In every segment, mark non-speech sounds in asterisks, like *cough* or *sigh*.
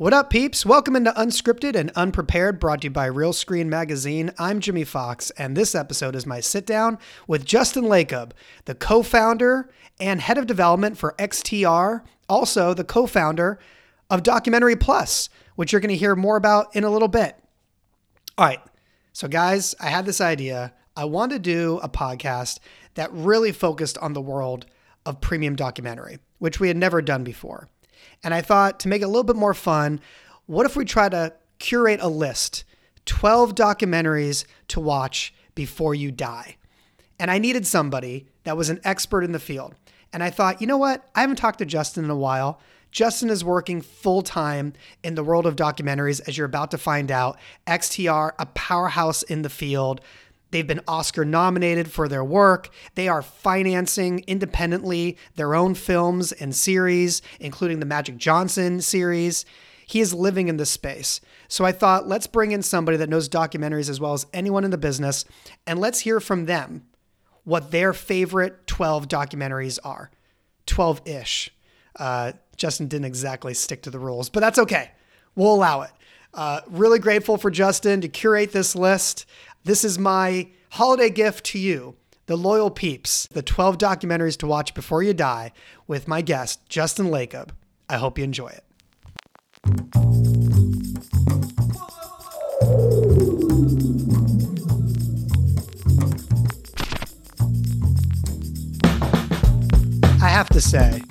What up, peeps? Welcome into Unscripted and Unprepared, brought to you by Realscreen Magazine. I'm Jimmy Fox, and this episode is my sit down with Justin Lacob, the co founder and head of development for XTR, also the co founder of Documentary Plus, which you're going to hear more about in a little bit. All right, so guys, I had this idea. I wanted to do a podcast that really focused on the world of premium documentary, which we had never done before. And I thought to make it a little bit more fun, what if we try to curate a list 12 documentaries to watch before you die? And I needed somebody that was an expert in the field. And I thought, you know what? I haven't talked to Justin in a while. Justin is working full time in the world of documentaries, as you're about to find out. XTR, a powerhouse in the field. They've been Oscar nominated for their work. They are financing independently their own films and series, including the Magic Johnson series. He is living in this space. So I thought, let's bring in somebody that knows documentaries as well as anyone in the business, and let's hear from them what their favorite 12 documentaries are 12 ish. Uh, Justin didn't exactly stick to the rules, but that's okay. We'll allow it. Uh, really grateful for Justin to curate this list. This is my holiday gift to you, the loyal peeps, the 12 documentaries to watch before you die with my guest, Justin Lacob. I hope you enjoy it. I have to say,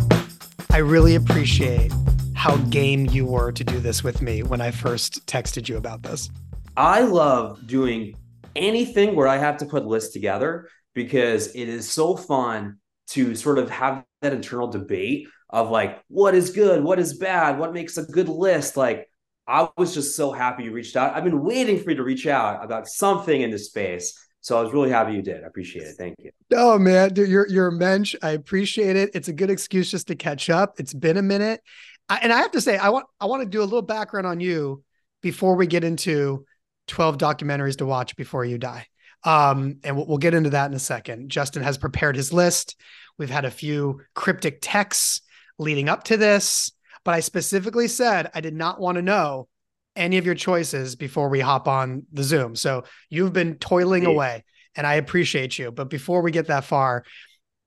I really appreciate how game you were to do this with me when I first texted you about this. I love doing anything where I have to put lists together because it is so fun to sort of have that internal debate of like what is good, what is bad, what makes a good list. Like I was just so happy you reached out. I've been waiting for you to reach out about something in this space. So I was really happy you did. I appreciate it. Thank you. Oh man, dude, you're you're a mensch. I appreciate it. It's a good excuse just to catch up. It's been a minute, I, and I have to say, I want I want to do a little background on you before we get into 12 documentaries to watch before you die. Um, and we'll, we'll get into that in a second. Justin has prepared his list. We've had a few cryptic texts leading up to this, but I specifically said I did not want to know any of your choices before we hop on the Zoom. So you've been toiling yeah. away and I appreciate you. But before we get that far,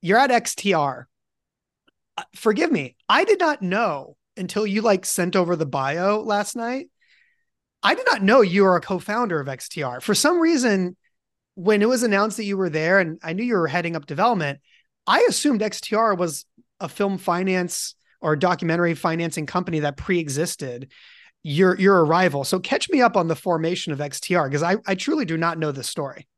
you're at XTR. Uh, forgive me. I did not know until you like sent over the bio last night I did not know you were a co-founder of XTR. For some reason, when it was announced that you were there, and I knew you were heading up development, I assumed XTR was a film finance or documentary financing company that pre-existed your your arrival. So catch me up on the formation of XTR because I, I truly do not know the story.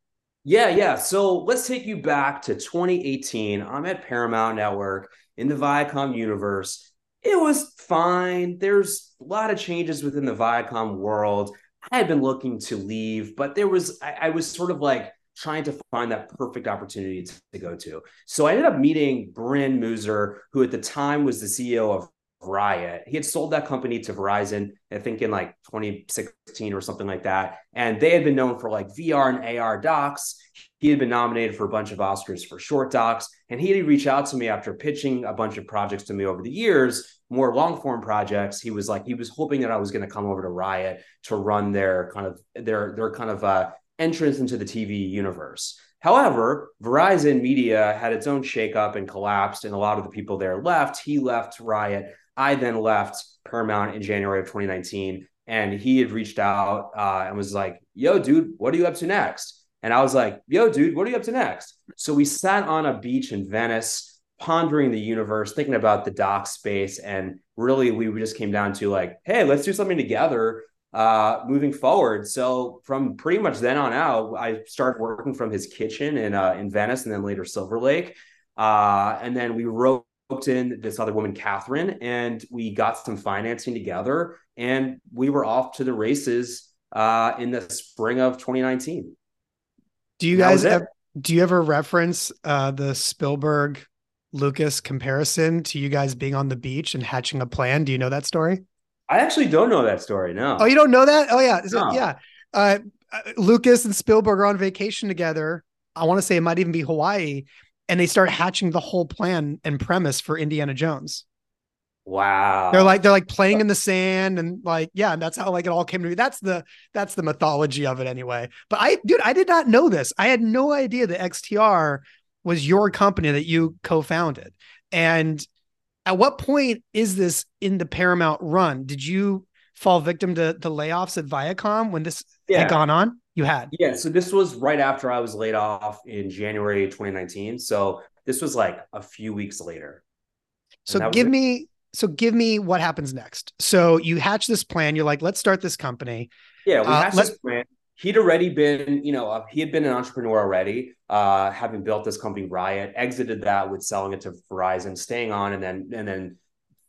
Yeah, yeah. So let's take you back to 2018. I'm at Paramount Network in the Viacom universe it was fine. There's a lot of changes within the Viacom world. I had been looking to leave, but there was I, I was sort of like trying to find that perfect opportunity to, to, go to. So I ended up meeting Bryn Mooser, who at the time was the CEO of RYOT. He had sold that company to Verizon, I think in like 2016 or something like that. And they had been known for like VR and AR docs. He had been nominated for a bunch of Oscars for short docs. And he had reached out to me after pitching a bunch of projects to me over the years, more long form projects. He was like, he was hoping that I was going to come over to RYOT to run their kind of their their kind of uh, entrance into the TV universe. However, Verizon Media had its own shakeup and collapsed, and a lot of the people there left. He left RYOT. I then left Paramount in January of 2019, and he had reached out uh, and was like, "Yo, dude, what are you up to next?" And I was like, "Yo, dude, what are you up to next?" So we sat on a beach in Venice, pondering the universe, thinking about the doc space, and really we just came down to like, "Hey, let's do something together." Uh, moving forward. So from pretty much then on out, I started working from his kitchen in uh, in Venice, and then later Silver Lake. Uh, and then we wrote in this other woman, Catherine, and we got some financing together, and we were off to the races uh, in the spring of 2019. Do you guys ever, do you ever reference uh, the Spielberg Lucas comparison to you guys being on the beach and hatching a plan? Do you know that story? I actually don't know that story. No. Oh, you don't know that? Oh, yeah. No. Yeah. Uh, uh, Lucas and Spielberg are on vacation together. I want to say it might even be Hawaii and they start hatching the whole plan and premise for Indiana Jones. Wow. They're like they're like playing in the sand and like yeah, and that's how like it all came to me. That's the that's the mythology of it anyway. But I dude, I did not know this. I had no idea that XTR was your company that you co-founded. And at what point is this in the Paramount run? Did you fall victim to the layoffs at Viacom when this yeah. had gone on? You had. Yeah. So this was right after I was laid off in January 2019. So this was like a few weeks later. So give me so give me what happens next. So you hatch this plan. You're like, let's start this company. Yeah, we uh, hatched this plan. He'd already been, you know, uh, he had been an entrepreneur already, uh, having built this company RYOT, exited that with selling it to Verizon, staying on, and then and then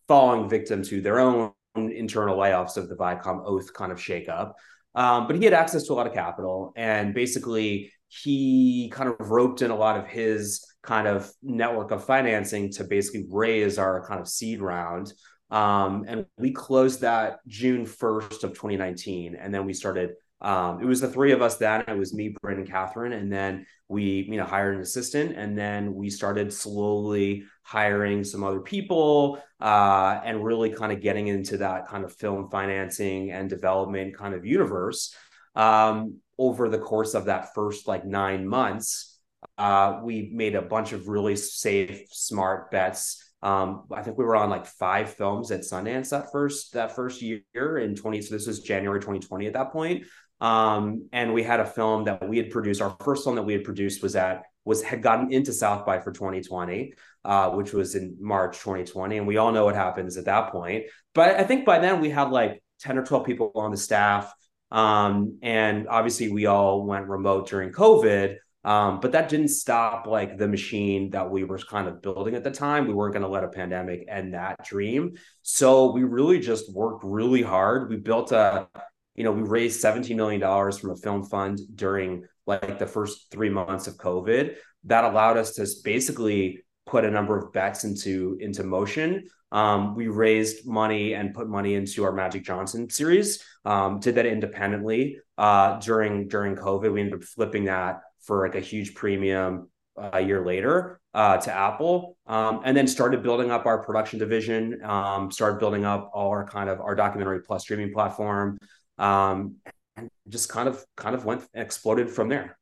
falling victim to their own internal layoffs of the Viacom oath kind of shakeup. Um, but he had access to a lot of capital, and basically he kind of roped in a lot of his kind of network of financing to basically raise our kind of seed round. Um, and we closed that June 1st of 2019. And then we started, um, it was the three of us then. It was me, Brandon, Catherine. And then we, you know, hired an assistant. And then we started slowly hiring some other people uh, and really kind of getting into that kind of film financing and development kind of universe. Um, over the course of that first like nine months, uh, we made a bunch of really safe, smart bets. Um, I think we were on like five films at Sundance that first that first year in 20. So this was January 2020 at that point. Um, and we had a film that we had produced. Our first film that we had produced was at was had gotten into South by for 2020, uh, which was in March 2020, and we all know what happens at that point. But I think by then we had like 10 or 12 people on the staff, um, and obviously we all went remote during COVID. Um, but that didn't stop like the machine that we were kind of building at the time. We weren't going to let a pandemic end that dream. So we really just worked really hard. We built a, you know, we raised $17 million from a film fund during like the first three months of COVID. That allowed us to basically put a number of bets into into motion. Um, we raised money and put money into our Magic Johnson series. Um, did that independently uh, during during COVID. We ended up flipping that for like a huge premium a year later uh, to Apple, um, and then started building up our production division. Um, started building up all our kind of our documentary plus streaming platform, um, and just kind of kind of went exploded from there.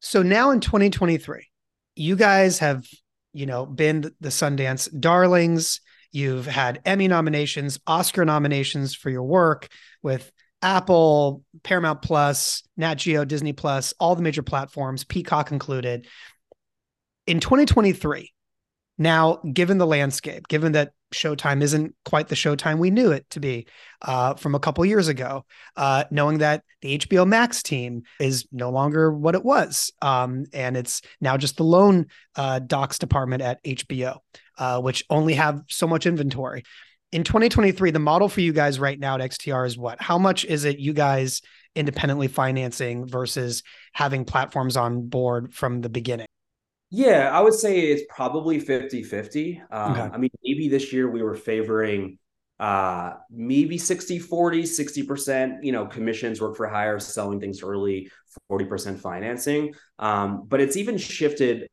So now in 2023, you guys have you know been the Sundance darlings. You've had Emmy nominations, Oscar nominations for your work with Apple, Paramount Plus, Nat Geo, Disney Plus, all the major platforms, Peacock included. In 2023, now, given the landscape, given that Showtime isn't quite the Showtime we knew it to be uh, from a couple years ago, uh, knowing that the HBO Max team is no longer what it was, um, and it's now just the lone uh, docs department at HBO, uh, which only have so much inventory in 2023, the model for you guys right now at XTR is what? How much is it you guys independently financing versus having platforms on board from the beginning? Yeah, I would say it's probably 50 50. Um, okay. I mean, maybe this year we were favoring uh, maybe 60 40, 60%, you know, commissions, work for hire, selling things early, 40% financing. Um, but it's even shifted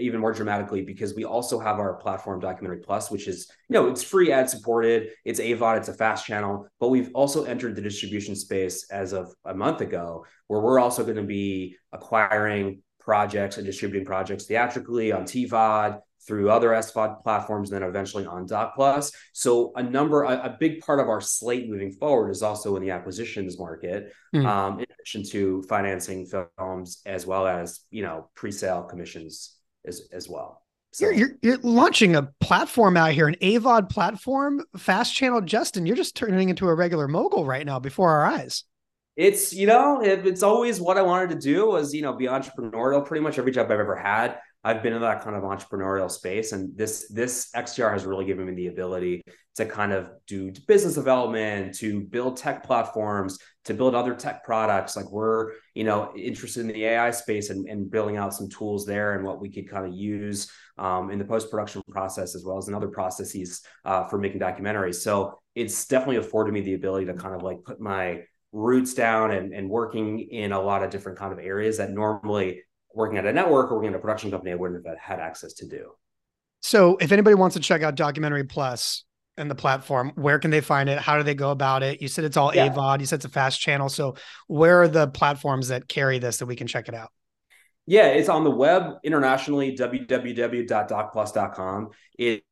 even more dramatically because we also have our platform documentary plus which is you know it's free ad supported it's avod it's a fast channel but we've also entered the distribution space as of a month ago where we're also going to be acquiring projects and distributing projects theatrically on tvod through other SVOD platforms, and then eventually on Doc Plus. So a number, a, a, big part of our slate moving forward is also in the acquisitions market, mm. um, in addition to financing films as well as you know pre-sale commissions as as well. So, you're, you're, you're launching a platform out here, an AVOD platform, fast channel. Justin, you're just turning into a regular mogul right now before our eyes. It's you know it, it's always what I wanted to do was you know be entrepreneurial. Pretty much every job I've ever had, I've been in that kind of entrepreneurial space, and this this XTR has really given me the ability to kind of do business development, to build tech platforms, to build other tech products. Like we're, you know, interested in the AI space and, and building out some tools there and what we could kind of use um, in the post production process as well as in other processes uh, for making documentaries. So it's definitely afforded me the ability to kind of like put my roots down and, and working in a lot of different kind of areas that normally working at a network or working at a production company I wouldn't have had access to do. So if anybody wants to check out Documentary Plus, and the platform, where can they find it? How do they go about it? You said it's all yeah. AVOD. You said it's a fast channel. So where are the platforms that carry this that we can check it out? Yeah, it's on the web internationally, www.docplus.com. It,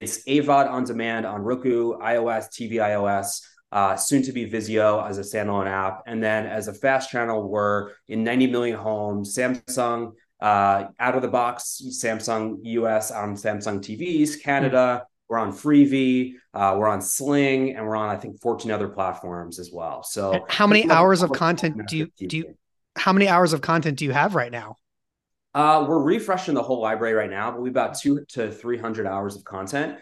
it's AVOD on demand on Roku, iOS, TV iOS, uh, soon to be Vizio as a standalone app. And then as a fast channel, we're in 90 million homes, Samsung, uh, out of the box, Samsung US on Samsung TVs, Canada. We're on Freevee, uh, we're on Sling, and we're on I think 14 other platforms as well. So how many hours of content do you do you how many hours of content do you have right now? Uh, we're refreshing the whole library right now, but we've about two to 300 hours of content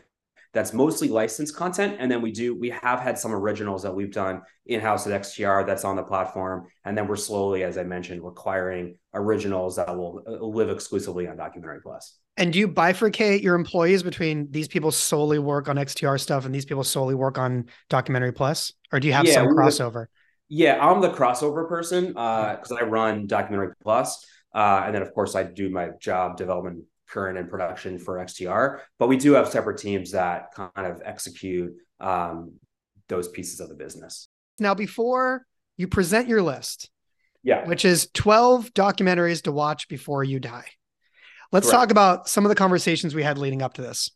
that's mostly licensed content. And then we do, we have had some originals that we've done in house at XTR that's on the platform. And then we're slowly, as I mentioned, acquiring originals that will live exclusively on Documentary Plus. And do you bifurcate your employees between these people solely work on XTR stuff and these people solely work on Documentary Plus? Or do you have yeah, some crossover? Yeah, I'm the crossover person because uh, I run Documentary Plus. Uh, and then, of course, I do my job development current and production for XTR. But we do have separate teams that kind of execute um, those pieces of the business. Now, before you present your list, yeah, which is 12 documentaries to watch before you die. Let's Correct. talk about some of the conversations we had leading up to this.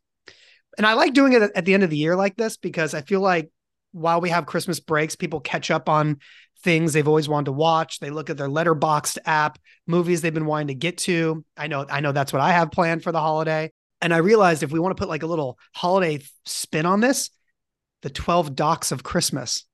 And I like doing it at the end of the year like this because I feel like while we have Christmas breaks, people catch up on things they've always wanted to watch. They look at their Letterboxd app, movies they've been wanting to get to. I know, I know that's what I have planned for the holiday. And I realized if we want to put like a little holiday spin on this, the 12 docs of Christmas.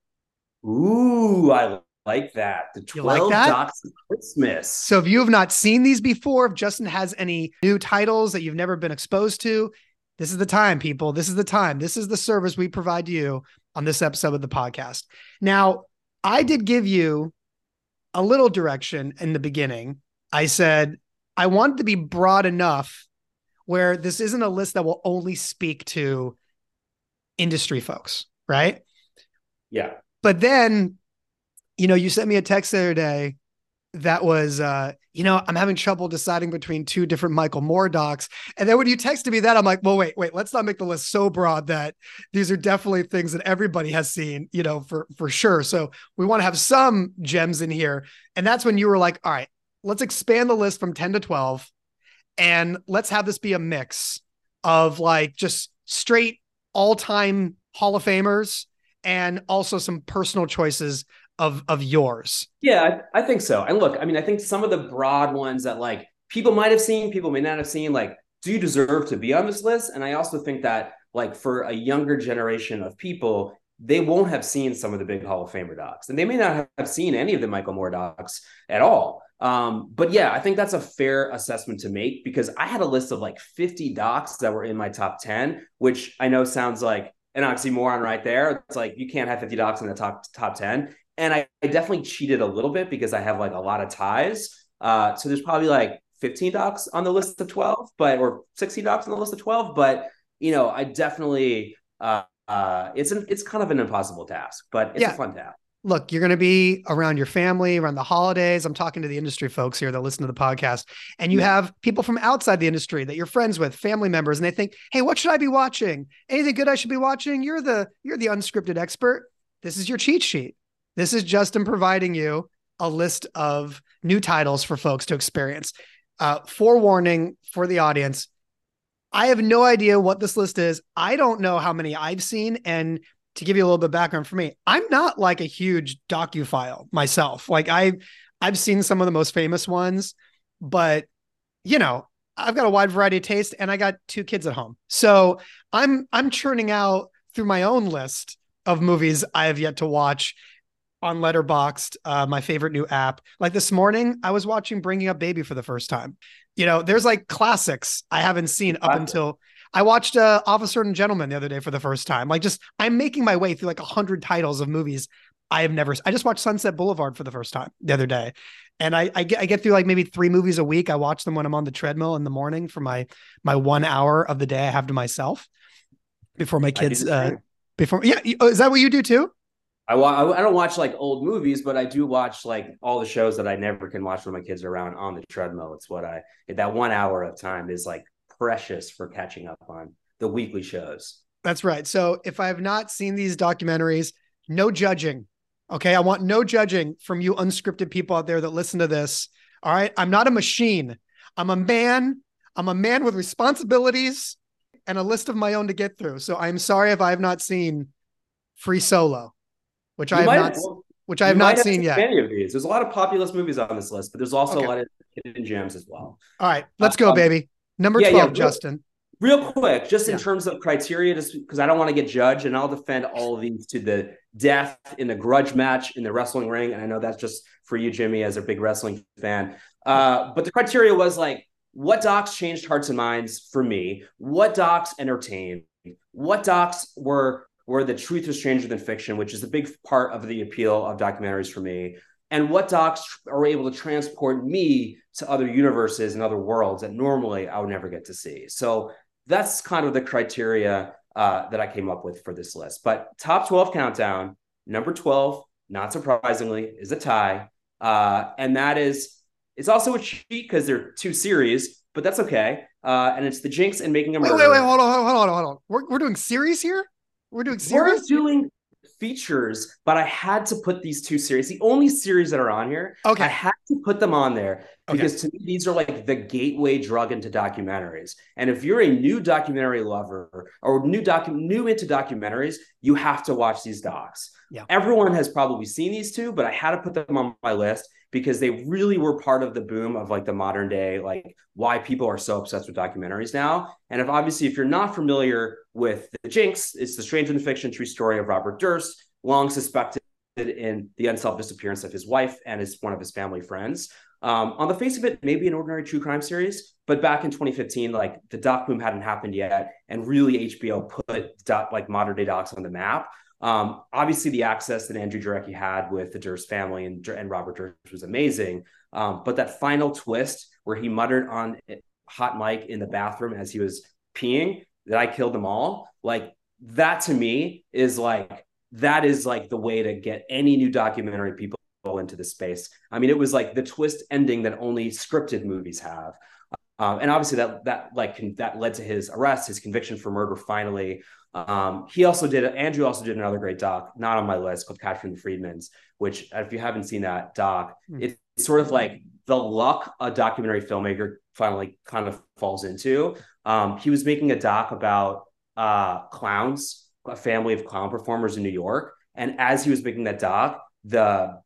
Ooh, I like that. The 12 like that? docs of Christmas. So if you have not seen these before, if Justin has any new titles that you've never been exposed to, this is the time, people. This is the time. This is the service we provide you on this episode of the podcast. Now, I did give you a little direction in the beginning. I said I wanted to be broad enough where this isn't a list that will only speak to industry folks, right? Yeah. But then, you know, you sent me a text the other day that was uh you know i'm having trouble deciding between two different michael moore docs. And then when you texted me that i'm like well wait wait let's not make the list so broad that these are definitely things that everybody has seen you know for for sure. So we want to have some gems in here. And that's when you were like all right let's expand the list from 10 to 12 and let's have this be a mix of like just straight all-time hall of famers and also some personal choices of of yours. Yeah, I, think so. And look, I mean, I think some of the broad ones that like people might have seen, people may not have seen, like, do you deserve to be on this list? And I also think that like for a younger generation of people, they won't have seen some of the big Hall of Famer docs, and they may not have seen any of the Michael Moore docs at all. Um, but yeah, I think that's a fair assessment to make because I had a list of like 50 docs that were in my top 10, which I know sounds like an oxymoron right there. It's like you can't have 50 docs in the top top 10 and I, I, definitely cheated a little bit because I have like a lot of ties. Uh, so there's probably like 15 docs on the list of 12, but or 16 docs on the list of 12. But you know, I definitely uh, uh, it's an it's kind of an impossible task, but it's yeah. a fun task. Look, you're going to be around your family, around the holidays. I'm talking to the industry folks here that listen to the podcast, and you yeah. have people from outside the industry that you're friends with, family members, and they think, "Hey, what should I be watching? Anything good I should be watching?" You're the you're the unscripted expert. This is your cheat sheet. This is Justin providing you a list of new titles for folks to experience. Uh, forewarning for the audience I have no idea what this list is. I don't know how many I've seen. And to give you a little bit of background for me, I'm not like a huge docu-file myself. Like I I've seen some of the most famous ones, but you know, I've got a wide variety of taste and I got two kids at home. So I'm I'm churning out through my own list of movies I have yet to watch on Letterboxd, uh, my favorite new app. Like this morning, I was watching Bringing Up Baby for the first time. You know, there's like classics I haven't seen up until I watched uh, Officer and Gentleman the other day for the first time. Like, just I'm making my way through like a hundred titles of movies I have never. I just watched Sunset Boulevard for the first time the other day, and I I get, I get through like maybe three movies a week. I watch them when I'm on the treadmill in the morning for my my one hour of the day I have to myself before my kids. Uh, before yeah, oh, is that what you do too? I, I don't watch like old movies, but I do watch like all the shows that I never can watch when my kids are around on the treadmill. It's what I that one hour of time is like precious for catching up on the weekly shows. That's right. So if I have not seen these documentaries, no judging. Okay. I want no judging from you unscripted people out there that listen to this. All right. I'm not a machine. I'm a man. I'm a man with responsibilities and a list of my own to get through. So I'm sorry if I have not seen Free Solo, which I have not, which I have not seen yet. Any of these? There's a lot of populist movies on this list, but there's also okay. a lot of hidden gems as well. All right, let's go, um, baby. Number yeah, 12, yeah, Justin. Real quick, just in terms of criteria, just because I don't want to get judged, and I'll defend all of these to the death in the grudge match in the wrestling ring. And I know that's just for you, Jimmy, as a big wrestling fan. Uh, but the criteria was like, what docs changed hearts and minds for me? What docs entertained? What docs were were the truth is stranger than fiction, which is a big part of the appeal of documentaries for me? And what docs are able to transport me to other universes and other worlds that normally I would never get to see? So that's kind of the criteria uh, that I came up with for this list. But top 12 countdown, number 12, not surprisingly, is a tie. Uh, and that is, it's also a cheat because they're two series, but that's okay. Uh, and it's the Jinx and Making a Murderer. Wait, wait, wait, hold on, hold on, hold on. We're, we're doing series here? We're doing series? We're doing features, but I had to put these two series, the only series that are on here. Okay. I had to put them on there because okay. to me, these are like the gateway drug into documentaries. And if you're a new documentary lover or new docu- new into documentaries, you have to watch these docs. Yeah. Everyone has probably seen these two, but I had to put them on my list because they really were part of the boom of like the modern day, like why people are so obsessed with documentaries now. And if obviously, if you're not familiar with the Jinx, it's the strange and fiction true story of Robert Durst, long suspected in the unsolved disappearance of his wife and his one of his family friends. Um, on the face of it, maybe an ordinary true crime series, but back in 2015, like the doc boom hadn't happened yet, and really HBO put doc, like modern day docs on the map. Um, obviously, the access that Andrew Jarecki had with the Durst family and, and Robert Durst was amazing. Um, but that final twist where he muttered on hot mic in the bathroom as he was peeing that I killed them all, like that to me is like that is like the way to get any new documentary people into the space. I mean, it was like the twist ending that only scripted movies have. Um, and obviously that that like that led to his arrest, his conviction for murder finally. Um, he also did Andrew also did another great doc, not on my list, called Capturing the Friedmans, which if you haven't seen that doc, mm. it's sort of like the luck a documentary filmmaker finally kind of falls into. Um, he was making a doc about uh, clowns, a family of clown performers in New York, and as he was making that doc, the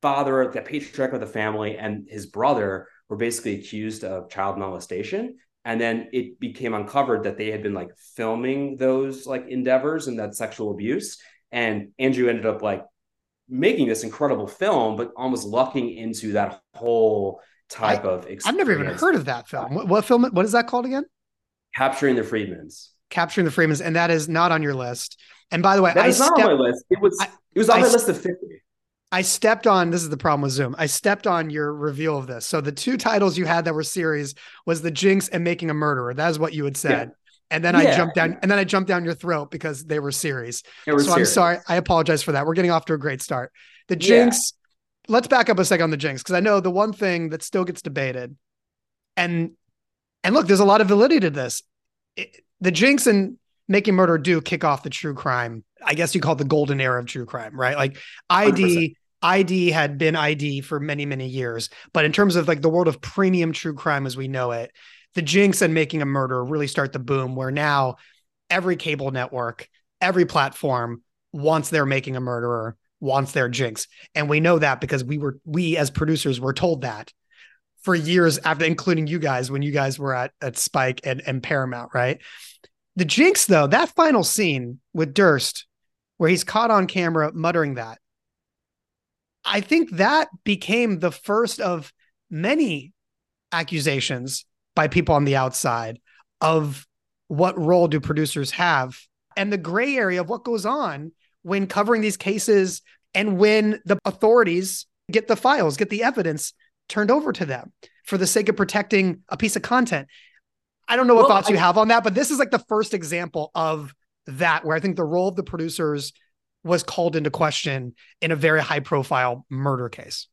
father, the patriarch of the family, and his brother were basically accused of child molestation. And then it became uncovered that they had been like filming those like endeavors and that sexual abuse. And andrew ended up like making this incredible film but almost lucking into that whole type I, of experience. i've never even heard of that film. What, what, film what is that called again? Capturing the Friedmans. Capturing the Friedmans and that is not on your list. And by the way that I is stepped, not on my list. It was I, it was on I, my list of 50 I stepped on this is the problem with Zoom. I stepped on your reveal of this. So the two titles you had that were series was the Jinx and Making a Murderer. That is what you had said. Yeah. And then yeah. I jumped down and then I jumped down your throat because they were series. Were so series. I'm sorry. I apologize for that. We're getting off to a great start. The Jinx, yeah. let's back up a second on the Jinx because I know the one thing that still gets debated and and look, there's a lot of validity to this. It, the Jinx and Making Murder do kick off the true crime I guess you call it the golden era of true crime, right? Like ID 100%. ID had been ID for many, many years. But in terms of like the world of premium true crime as we know it, the Jinx and Making a Murderer really start the boom where now every cable network, every platform wants their Making a Murderer, wants their Jinx. And we know that because we were, we as producers were told that for years after, including you guys, when you guys were at, at Spike and, and Paramount, right? The Jinx, though, that final scene with Durst where he's caught on camera muttering that. I think that became the first of many accusations by people on the outside of what role do producers have and the gray area of what goes on when covering these cases and when the authorities get the files, get the evidence turned over to them for the sake of protecting a piece of content. I don't know what well, thoughts I, you have on that, but this is like the first example of that where I think the role of the producers was called into question in a very high profile murder case.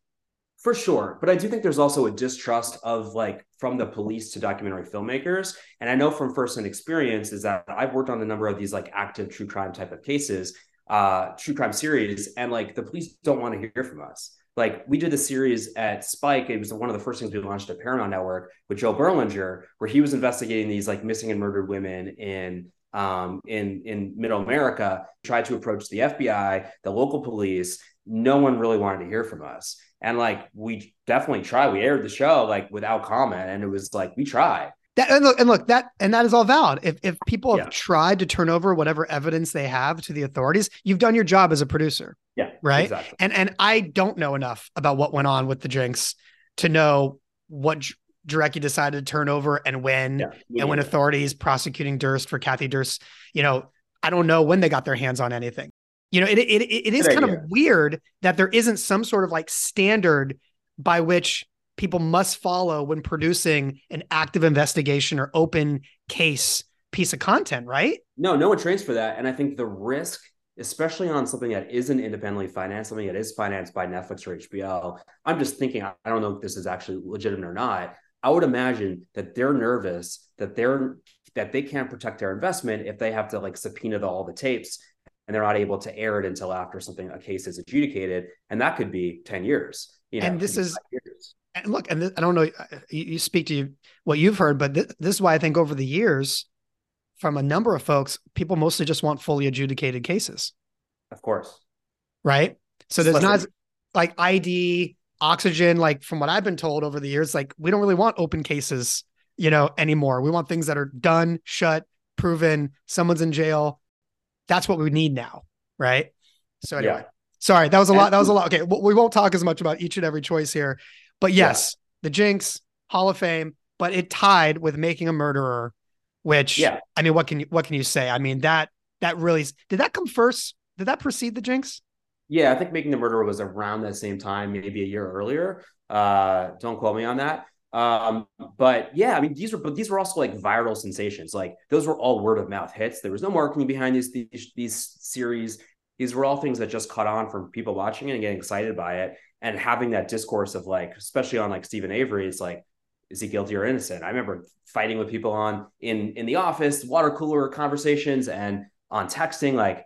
For sure. But I do think there's also a distrust of like from the police to documentary filmmakers. And I know from firsthand experience is that I've worked on a number of these like active true crime type of cases, uh, true crime series, and like the police don't want to hear from us. Like we did the series at Spike. It was one of the first things we launched at Paramount Network with Joe Berlinger, where he was investigating these like missing and murdered women in um, in in Middle America. Tried to approach the FBI, the local police. No one really wanted to hear from us. And like we definitely tried. We aired the show like without comment, and it was like we tried. That, and look, and look, that and that is all valid. If if people have yeah. tried to turn over whatever evidence they have to the authorities, you've done your job as a producer. Yeah. Right. Exactly. And and I don't know enough about what went on with the Jinx to know what Jarecki decided to turn over and when, yeah, and when authorities prosecuting Durst for Kathy Durst, you know, I don't know when they got their hands on anything. You know, it it, it is kind idea. of weird that there isn't some sort of like standard by which people must follow when producing an active investigation or open case piece of content, right? No, no one trains for that. And I think the risk, especially on something that isn't independently financed, something that is financed by Netflix or HBO, I'm just thinking, I don't know if this is actually legitimate or not. I would imagine that they're nervous that they're that they can't protect their investment if they have to like subpoena the, all the tapes and they're not able to air it until after something a case is adjudicated. And that could be 10 years you know and this is and look and i don't know uh, you, you speak to what you've heard but th- this is why i think over the years from a number of folks people mostly just want fully adjudicated cases. Of course. Right? So there's not like id oxygen like from what i've been told over the years like we don't really want open cases you know anymore we want things that are done shut proven someone's in jail that's what we need now, right? So anyway, yeah. sorry, that was a lot. That was a lot. Okay, we won't talk as much about each and every choice here, but yes, yeah. the Jinx Hall of Fame, but it tied with Making a Murderer, which yeah, I mean, what can you what can you say? I mean that that really did that come first? Did that precede the Jinx? Yeah, I think Making the Murderer was around that same time, maybe a year earlier. Uh, don't quote me on that. Um, but yeah, I mean, these were but these were also like viral sensations. Like those were all word of mouth hits. There was no marketing behind these these, these series. These were all things that just caught on from people watching it and getting excited by it and having that discourse of like, especially on like Steven Avery, it's like, is he guilty or innocent? I remember fighting with people on in in the office, water cooler conversations, and on texting, like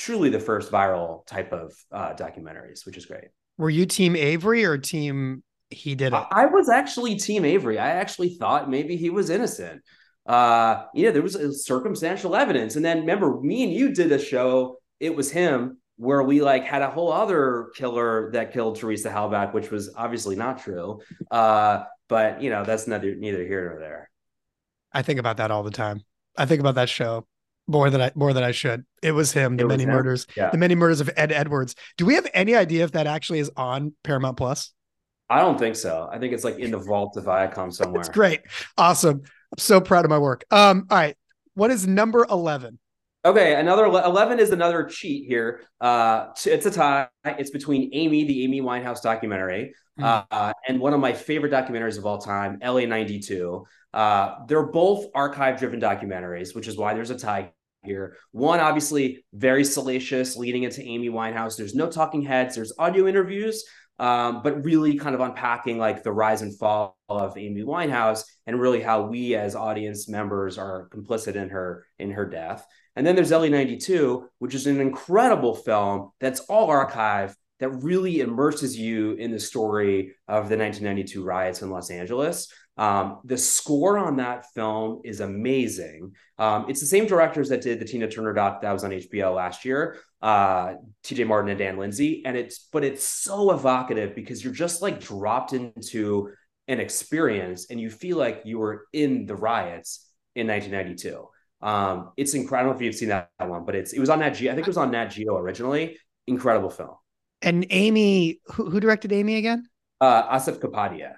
truly the first viral type of uh, documentaries, which is great. Were you team Avery or team he did it. I was actually Team Avery. I actually thought maybe he was innocent. Uh, know, there was circumstantial evidence. And then remember, me and you did a show. It was him where we like had a whole other killer that killed Teresa Halbach, which was obviously not true. Uh, but you know, that's neither neither here nor there. I think about that all the time. I think about that show more than I more than I should. It was him, the many him. murders, yeah. the many murders of Ed Edwards. Do we have any idea if that actually is on Paramount Plus? I don't think so. I think it's like in the vault of Viacom *laughs* somewhere. It's great. Awesome. I'm so proud of my work. Um, all right. What is number 11? Okay, another 11 is another cheat here. Uh, it's a tie. It's between Amy, the Amy Winehouse documentary, mm. uh, and one of my favorite documentaries of all time, LA 92. Uh, they're both archive driven documentaries, which is why there's a tie here. One, obviously, very salacious, leading into Amy Winehouse. There's no talking heads, there's audio interviews, um, but really kind of unpacking like the rise and fall of Amy Winehouse and really how we as audience members are complicit in her in her death. And then there's LA 92, which is an incredible film that's all archive that really immerses you in the story of the 1992 riots in Los Angeles. Um, the score on that film is amazing. Um, it's the same directors that did the Tina Turner doc that was on HBO last year, uh, TJ Martin and Dan Lindsay. And it's, but it's so evocative because you're just like dropped into an experience and you feel like you were in the riots in 1992. Um, it's incredible if you've seen that one, but it's, it was on Nat Geo. I think it was on Nat Geo originally. Incredible film. And Amy, who, who directed Amy again? Uh, Asif Kapadia.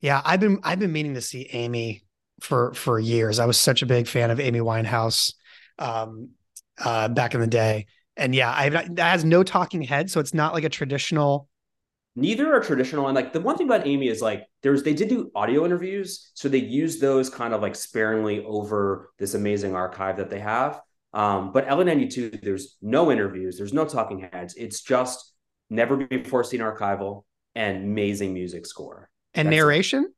Yeah, I've been I've been meaning to see Amy for for years. I was such a big fan of Amy Winehouse um, uh, back in the day, and yeah, I that has no talking head, so it's not like a traditional. Neither are traditional, and like the one thing about Amy is like there's they did do audio interviews, so they use those kind of like sparingly over this amazing archive that they have. Um, but LA 92, there's no interviews, there's no talking heads. It's just never before seen archival and amazing music score. And That's it. narration?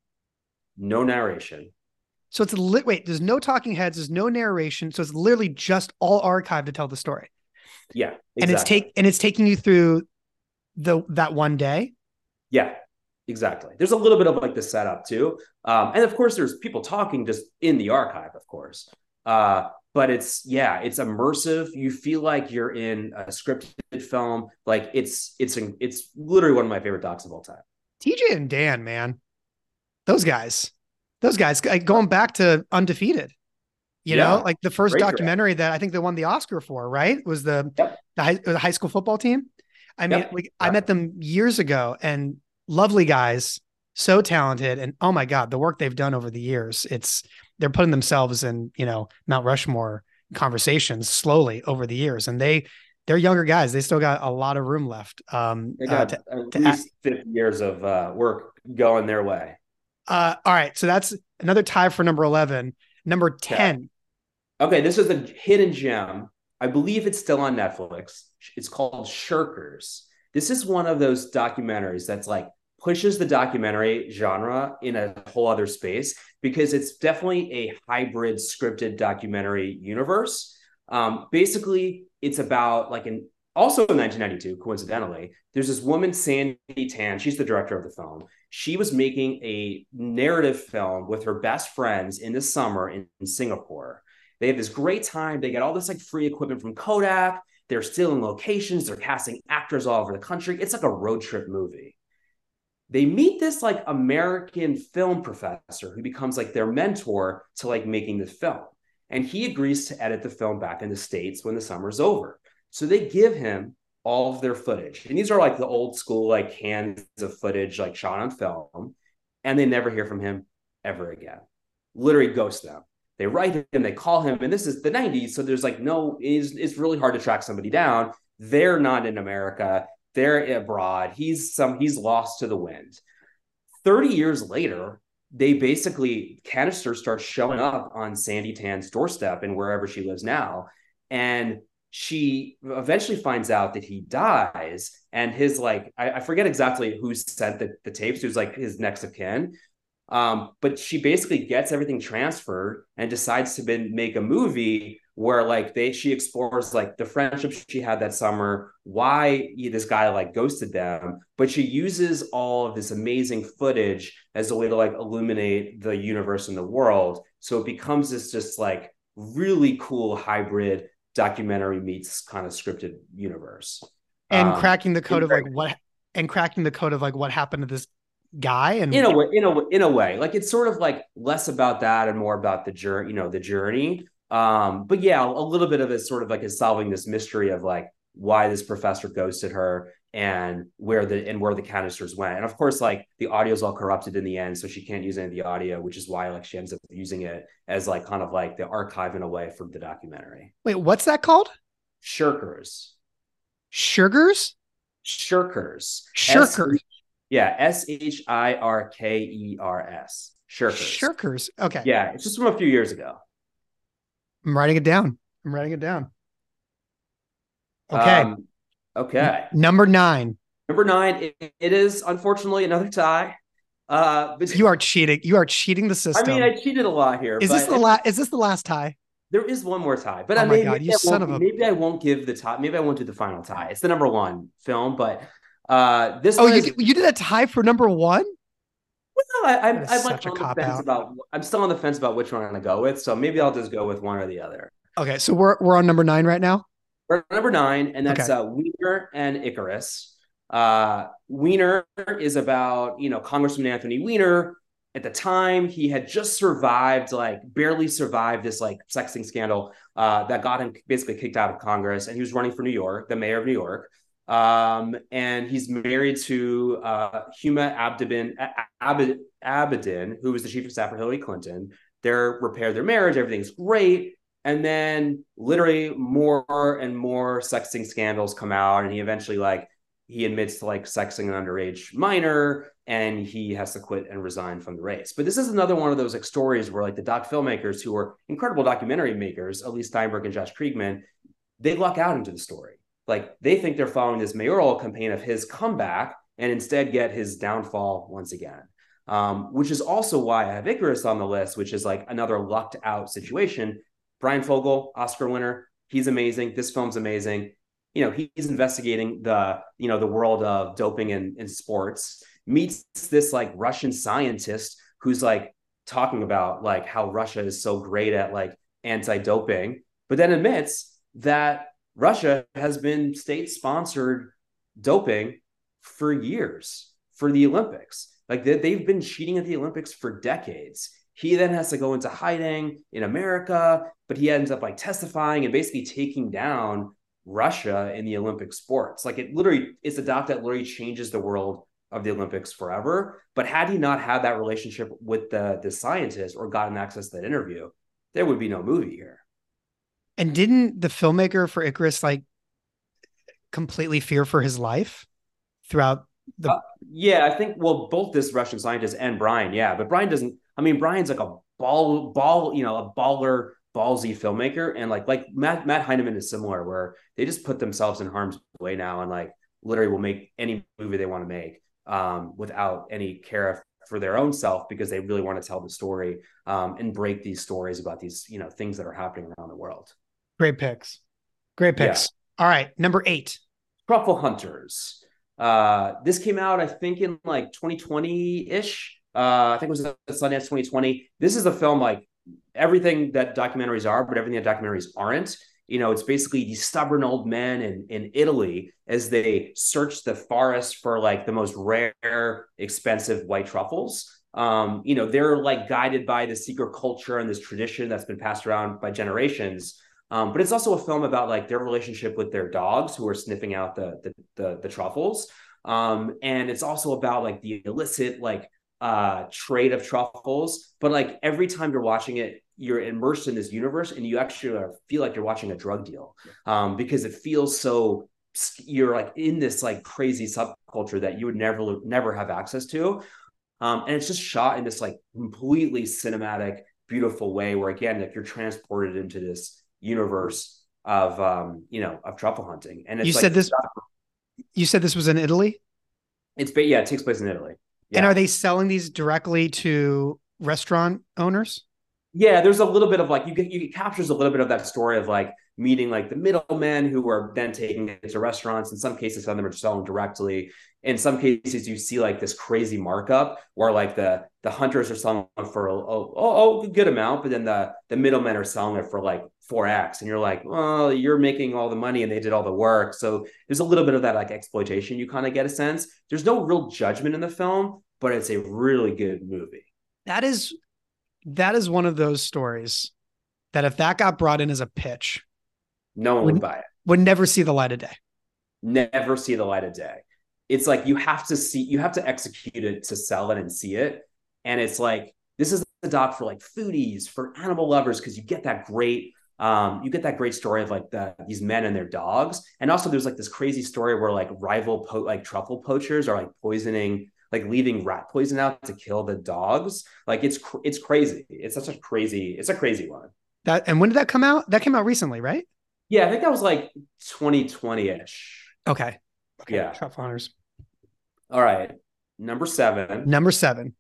No narration. So it's lit. Wait, there's no talking heads. There's no narration. So it's literally just all archive to tell the story. Yeah. And it's take and it's taking you through the that one day. Yeah, exactly. There's a little bit of like the setup too. Um, and of course, there's people talking just in the archive, of course. Uh, but it's yeah, it's immersive. You feel like you're in a scripted film. Like it's it's it's literally one of my favorite docs of all time. TJ and Dan, man, those guys, those guys, like, going back to undefeated. You Yeah. know, like the first Great draft. documentary that I think they won the Oscar for, right? Was the Yep. the, high, the high school football team. I mean, Yep. I met them years ago, and lovely guys, so talented, and oh my god, the work they've done over the years. It's they're putting themselves in you know Mount Rushmore conversations slowly over the years, and they they're younger guys. They still got a lot of room left. Um, They uh, to- at to least 50 years of uh, work going their way. Uh, all right, so that's another tie for number eleven. Number ten, Okay, this is a hidden gem. I believe it's still on Netflix. It's called Shirkers. This is one of those documentaries that's like pushes the documentary genre in a whole other space because it's definitely a hybrid scripted documentary universe. Um, basically, it's about like an also in 1992, coincidentally, there's this woman, Sandi Tan. She's the director of the film. She was making a narrative film with her best friends in the summer in, in Singapore. They have this great time. They get all this like free equipment from Kodak. They're still in locations. They're casting actors all over the country. It's like a road trip movie. They meet this like American film professor who becomes like their mentor to like making the film. And he agrees to edit the film back in the States when the summer's over. So they give him all of their footage. And these are like the old school, like cans of footage, like shot on film. And they never hear from him ever again. Literally ghost them. They write him, they call him, and this is the 90s. So there's like no, it's, it's really hard to track somebody down. They're not in America, they're abroad. He's some, he's lost to the wind. 30 years later, they basically canister starts showing up on Sandi Tan's doorstep and wherever she lives now. And she eventually finds out that he dies and his like I, I forget exactly who sent the, the tapes. Who's like his next of kin. Um, but she basically gets everything transferred and decides to make a movie where like they she explores like the friendship she had that summer why this guy like ghosted them but she uses all of this amazing footage as a way to like illuminate the universe and the world. So it becomes this just like really cool hybrid documentary meets kind of scripted universe. And Um, cracking the code of like what and cracking the code of like what happened to this guy and in a way in a in a way like it's sort of like less about that and more about the journey you know the journey um but yeah a little bit of it sort of like is solving this mystery of like why this professor ghosted her and where the and where the canisters went and of course like the audio is all corrupted in the end so she can't use any of the audio which is why like she ends up using it as like kind of like the archive in a way from the documentary wait, what's that called? shirkers Sugars? shirkers Shirkers. S- yeah s-h-i-r-k-e-r-s shirkers Shirkers. Okay. Yeah, it's just from a few years ago. I'm writing it down. I'm writing it down. Okay. Um, okay. Number nine. Number nine, it, it is unfortunately another tie. Uh, but You are cheating. You are cheating the system. I mean, I cheated a lot here. is this the last? Is this the last tie? There is one more tie, but Oh I my maybe, God, you I son won't- of a- maybe I won't give the top. Maybe I won't do the final tie. It's the number one film, but uh, this Oh, you is- you did a tie for number one. Well, I, I'm, I'm like such a cop out. about. I'm still on the fence about which one I'm going to go with. So maybe I'll just go with one or the other. Okay, so we're we're on number nine right now. We're number nine, and that's Okay. uh, Weiner and Icarus. Uh, Weiner is about you know Congressman Anthony Weiner. At the time, he had just survived, like barely survived this like sexting scandal uh, that got him basically kicked out of Congress, and he was running for New York, the mayor of New York. Um, and he's married to uh, Huma Abedin, Abed, Abedin, who was the chief of staff for Hillary Clinton. They're repaired their marriage, everything's great. And then literally more and more sexting scandals come out, and he eventually like he admits to like sexing an underage minor and he has to quit and resign from the race. But this is another one of those like stories where like the doc filmmakers who are incredible documentary makers, Elyse Steinberg and Josh Kriegman, they luck out into the story. Like they think they're following this mayoral campaign of his comeback, and instead get his downfall once again. Um, which is also why I have Icarus on the list, which is like another lucked out situation. Bryan Fogel, Oscar winner, he's amazing. This film's amazing. You know, he's investigating the you know the world of doping in, in sports. Meets this like Russian scientist who's like talking about like how Russia is so great at like anti-doping, but then admits that Russia has been state sponsored doping for years for the Olympics. Like they, they've been cheating at the Olympics for decades. He then has to go into hiding in America, but he ends up like testifying and basically taking down Russia in the Olympic sports. Like it literally, it's a doc that literally changes the world of the Olympics forever. But had he not had that relationship with the the scientist or gotten access to that interview, there would be no movie here. And didn't the filmmaker for Icarus like completely fear for his life throughout the uh, yeah, I think well both this Russian scientist and Bryan, yeah, but Bryan doesn't I mean Bryan's like a ball ball, you know, a baller ballsy filmmaker and like like Matt Matt Heineman is similar where they just put themselves in harm's way now and like literally will make any movie they want to make um, without any care for their own self because they really want to tell the story um, and break these stories about these you know things that are happening around the world. Great picks, great picks. Yeah. All right, number eight, Truffle Hunters. Uh, this came out, I think, in like 2020 ish. Uh, I think it was Sundance 2020. This is a film like everything that documentaries are, but everything that documentaries aren't you know, it's basically these stubborn old men in, in Italy as they search the forest for like the most rare, expensive white truffles. Um, you know, they're like guided by the secret culture and this tradition that's been passed around by generations. Um, but it's also a film about like their relationship with their dogs who are sniffing out the the, the, the truffles. Um, and it's also about like the illicit like uh, trade of truffles. But like every time you're watching it, you're immersed in this universe and you actually feel like you're watching a drug deal um, because it feels so you're like in this like crazy subculture that you would never never have access to um, and it's just shot in this like completely cinematic beautiful way where again like you're transported into this universe of um you know of truffle hunting and you like said this you said this was in italy it's yeah it takes place in italy yeah. and are they selling these directly to restaurant owners yeah, there's a little bit of like you get you it captures a little bit of that story of like meeting like the middlemen who are then taking it to restaurants. In some cases, some of them are selling directly. In some cases, you see like this crazy markup where like the the hunters are selling for oh oh, oh a good amount, but then the the middlemen are selling it for like four x, and you're like, well, you're making all the money and they did all the work. So there's a little bit of that like exploitation. You kind of get a sense. There's no real judgment in the film, but it's a really good movie. That is that is one of those stories that if that got brought in as a pitch, no one would, would buy it. Would never see the light of day. Never see the light of day. It's like you have to see, you have to execute it to sell it and see it. And it's like this is the doc for like foodies, for animal lovers, because you get that great um, you get that great story of like the, these men and their dogs, and also there's like this crazy story where like rival po- like truffle poachers are like poisoning like leaving rat poison out to kill the dogs. Like it's cr- it's crazy. It's such a crazy. It's a crazy one. That and when did that come out? That came out recently, right? Yeah, I think that was like 2020 ish. Okay. Okay. Yeah. Shop Hunters. All right. Number seven. Number seven.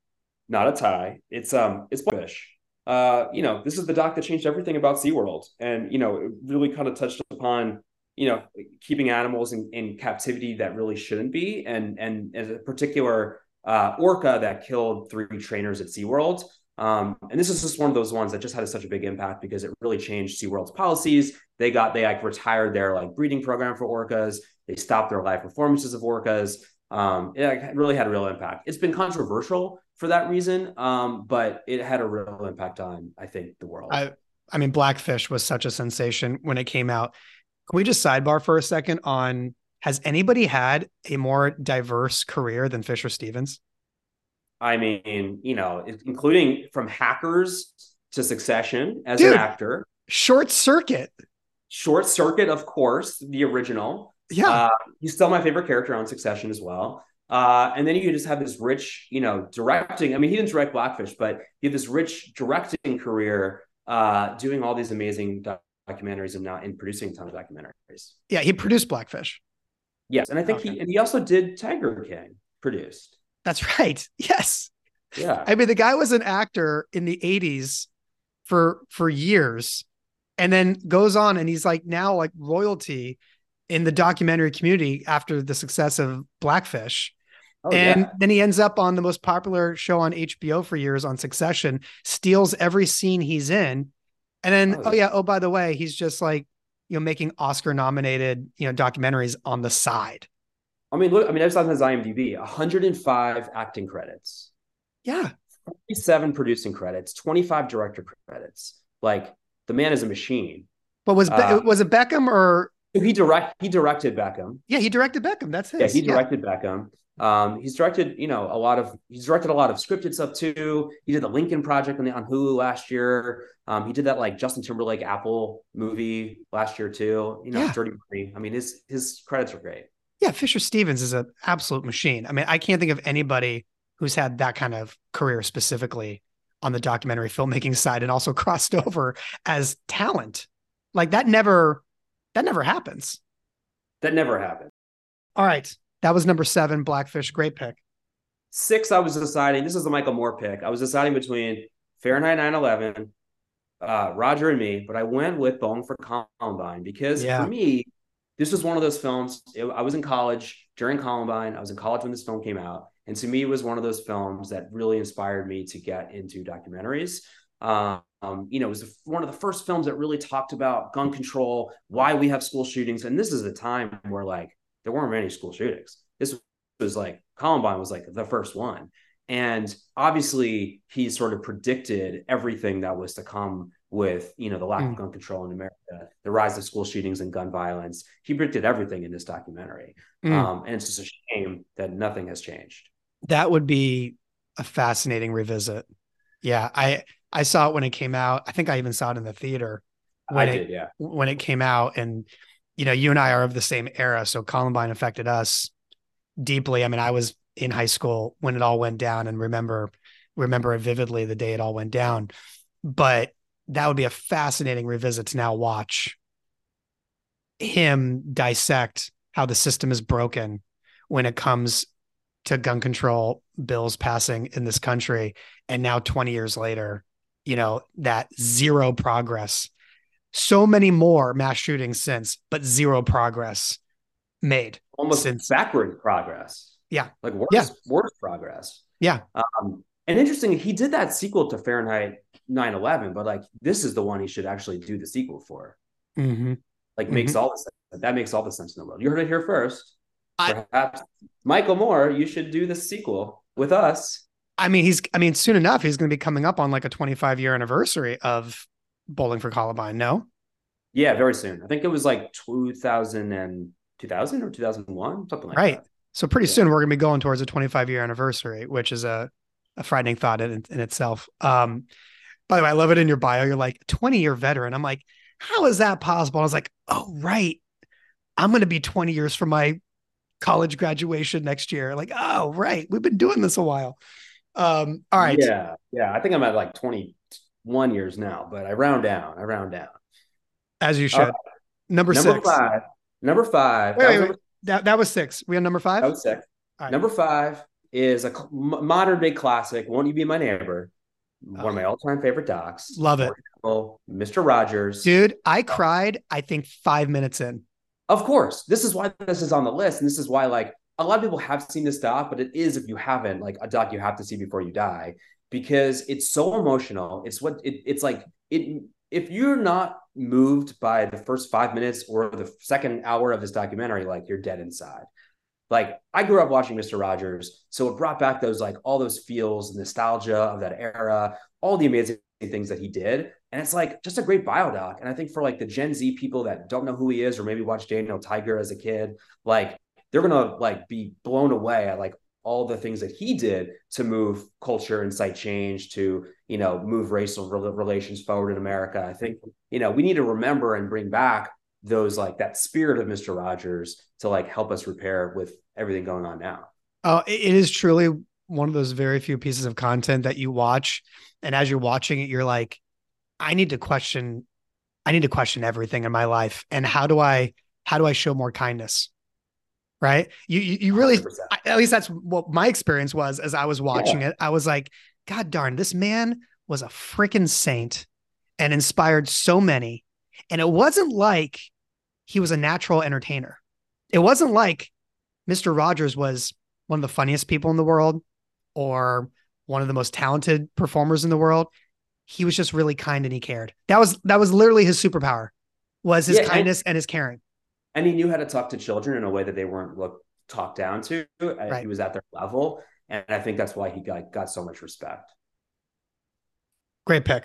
Not a tie. It's um it's fish. Uh, you know, this is the doc that changed everything about SeaWorld. And, you know, it really kind of touched upon you know keeping animals in, in captivity that really shouldn't be and and as a particular uh, orca that killed three trainers at SeaWorld. Um, and this is just one of those ones that just had such a big impact because it really changed SeaWorld's policies. They got they like retired their like breeding program for orcas. They stopped their live performances of orcas. Um, it really had a real impact. It's been controversial for that reason, um, but it had a real impact on I think the world. I I mean, Blackfish was such a sensation when it came out. Can we just sidebar for a second on has anybody had a more diverse career than Fisher Stevens? I mean, you know, including from hackers to succession as Dude, an actor. Short circuit. Short circuit, of course, the original. Yeah. Uh, he's still my favorite character on Succession as well. Uh, and then you just have this rich, you know, directing. I mean, he didn't direct Blackfish, but he had this rich directing career, uh, doing all these amazing documentaries and now in producing a ton of documentaries. Yeah, he produced Blackfish. Yes, and I think Okay. he and he also did Tiger King produced. That's right. *laughs* Yes. Yeah, I mean, the guy was an actor in the 80s for for years and then goes on and he's like now like royalty in the documentary community after the success of Blackfish. oh, and yeah. then he ends up on the most popular show on HBO for years on Succession, steals every scene he's in. And then, Oh, oh, yeah, oh, by the way, he's just like, you know, making Oscar nominated, you know, documentaries on the side. I mean, look. I mean, I was on his IMDb. 105 acting credits, Yeah. 47 producing credits, 25 director credits. Like the man is a machine. But was Uh, was it Beckham or he direct he directed Beckham. yeah, he directed Beckham. That's his. Yeah, he directed Beckham. Um, he's directed, you know, a lot of he's directed a lot of scripted stuff too. He did the Lincoln Project on the on Hulu last year. Um, he did that like Justin Timberlake Apple movie last year too. You know, Yeah. Dirty Money. I mean, his his credits are great. Yeah, Fisher Stevens is an absolute machine. I mean, I can't think of anybody who's had that kind of career specifically on the documentary filmmaking *laughs* side and also crossed over as talent. Like that never that never happens. That never happened. All right. That was number seven, Blackfish. Great pick. Six, I was deciding. This is the Michael Moore pick. I was deciding between Fahrenheit 9/11, uh, Roger and me, but I went with Bowling for Columbine because Yeah. for me, this was one of those films. it- I was in college during Columbine. I was in college when this film came out, and to me, it was one of those films that really inspired me to get into documentaries. Um, you know, it was the, one of the first films that really talked about gun control, why we have school shootings, and this is a time where like there weren't many school shootings. This was like Columbine was like the first one. And obviously, he sort of predicted everything that was to come with, you know, the lack Mm. of gun control in America, the rise of school shootings and gun violence. He predicted everything in this documentary. Mm. Um, and it's just a shame that nothing has changed. that would be a fascinating revisit. Yeah, I I saw it when it came out. I think I even saw it in the theater when I it yeah. when it came out and you know you and i are of the same era so columbine affected us deeply i mean i was in high school when it all went down and remember remember it vividly the day it all went down but that would be a fascinating revisit to now watch him dissect how the system is broken when it comes to gun control bills passing in this country and now 20 years later you know that zero progress so many more mass shootings since, but zero progress made. Almost Since- backward progress. Yeah. Like worse, Yeah. worse progress. Yeah. Um, and interesting, he did that sequel to Fahrenheit 9/11, but like this is the one he should actually do the sequel for. Mm-hmm. Like makes Mhm. all the sense. That makes all the sense in the world. You heard it here first. I- Perhaps Michael Moore, you should do the sequel with us. I mean, he's, I mean, soon enough, he's going to be coming up on like a 25 year anniversary of Bowling for Columbine. No? Yeah, very soon. I think it was like 2000 and 2000 or 2001, something like Right. that. Right. So pretty Yeah. soon we're going to be going towards a 25 year anniversary, which is a, a frightening thought in, in itself. Um, by the way, I love it in your bio. You're like 20 year veteran. I'm like, how is that possible? I was like, oh, right. I'm going to be 20 years from my college graduation next year. Like, oh, right. We've been doing this a while. Um, all right. Yeah. Yeah. I think I'm at like 21 years now, but I round down. I round down. As you should. right. Number, Number six. five. Number five. Wait, that, wait, was wait. That, that was six. We on number five? that was six. All right. Number five is a modern day classic. Won't you be my neighbor? One of my all time favorite docs. Love it. Oh, Mr. Rogers. Dude, I cried, I think, five minutes in. Of course. This is why this is on the list. And this is why, like, a lot of people have seen this doc, but it is, if you haven't, like a doc you have to see before you die because it's so emotional. It's what it, it's like. It if you're not moved by the first five minutes or the second hour of this documentary, like you're dead inside. Like I grew up watching Mr. Rogers, so it brought back those like all those feels, nostalgia of that era, all the amazing things that he did. And it's like just a great biodoc. And I think for like the Gen Z people that don't know who he is or maybe watched Daniel Tiger as a kid, like they're gonna like be blown away at like all the things that he did to move culture and site change to you know move racial rel- relations forward in America. I think you know we need to remember and bring back those like that spirit of Mr. Rogers to like help us repair with everything going on now. Oh, it it is truly one of those very few pieces of content that you watch. And as you're watching it, you're like, I need to question, I need to question everything in my life. And how do I, how do I show more kindness? Right? You you, you really 100%. at least that's what my experience was as I was watching it. I was like, God darn, this man was a freaking saint and inspired so many. And it wasn't like he was a natural entertainer. It wasn't like Mr. Rogers was one of the funniest people in the world or one of the most talented performers in the world. He was just really kind and he cared. That was that was literally his superpower was his Yeah, and- kindness and his caring. And he knew how to talk to children in a way that they weren't looked talked down to. Right. He was at their level, and I think that's why he got got so much respect. Great pick.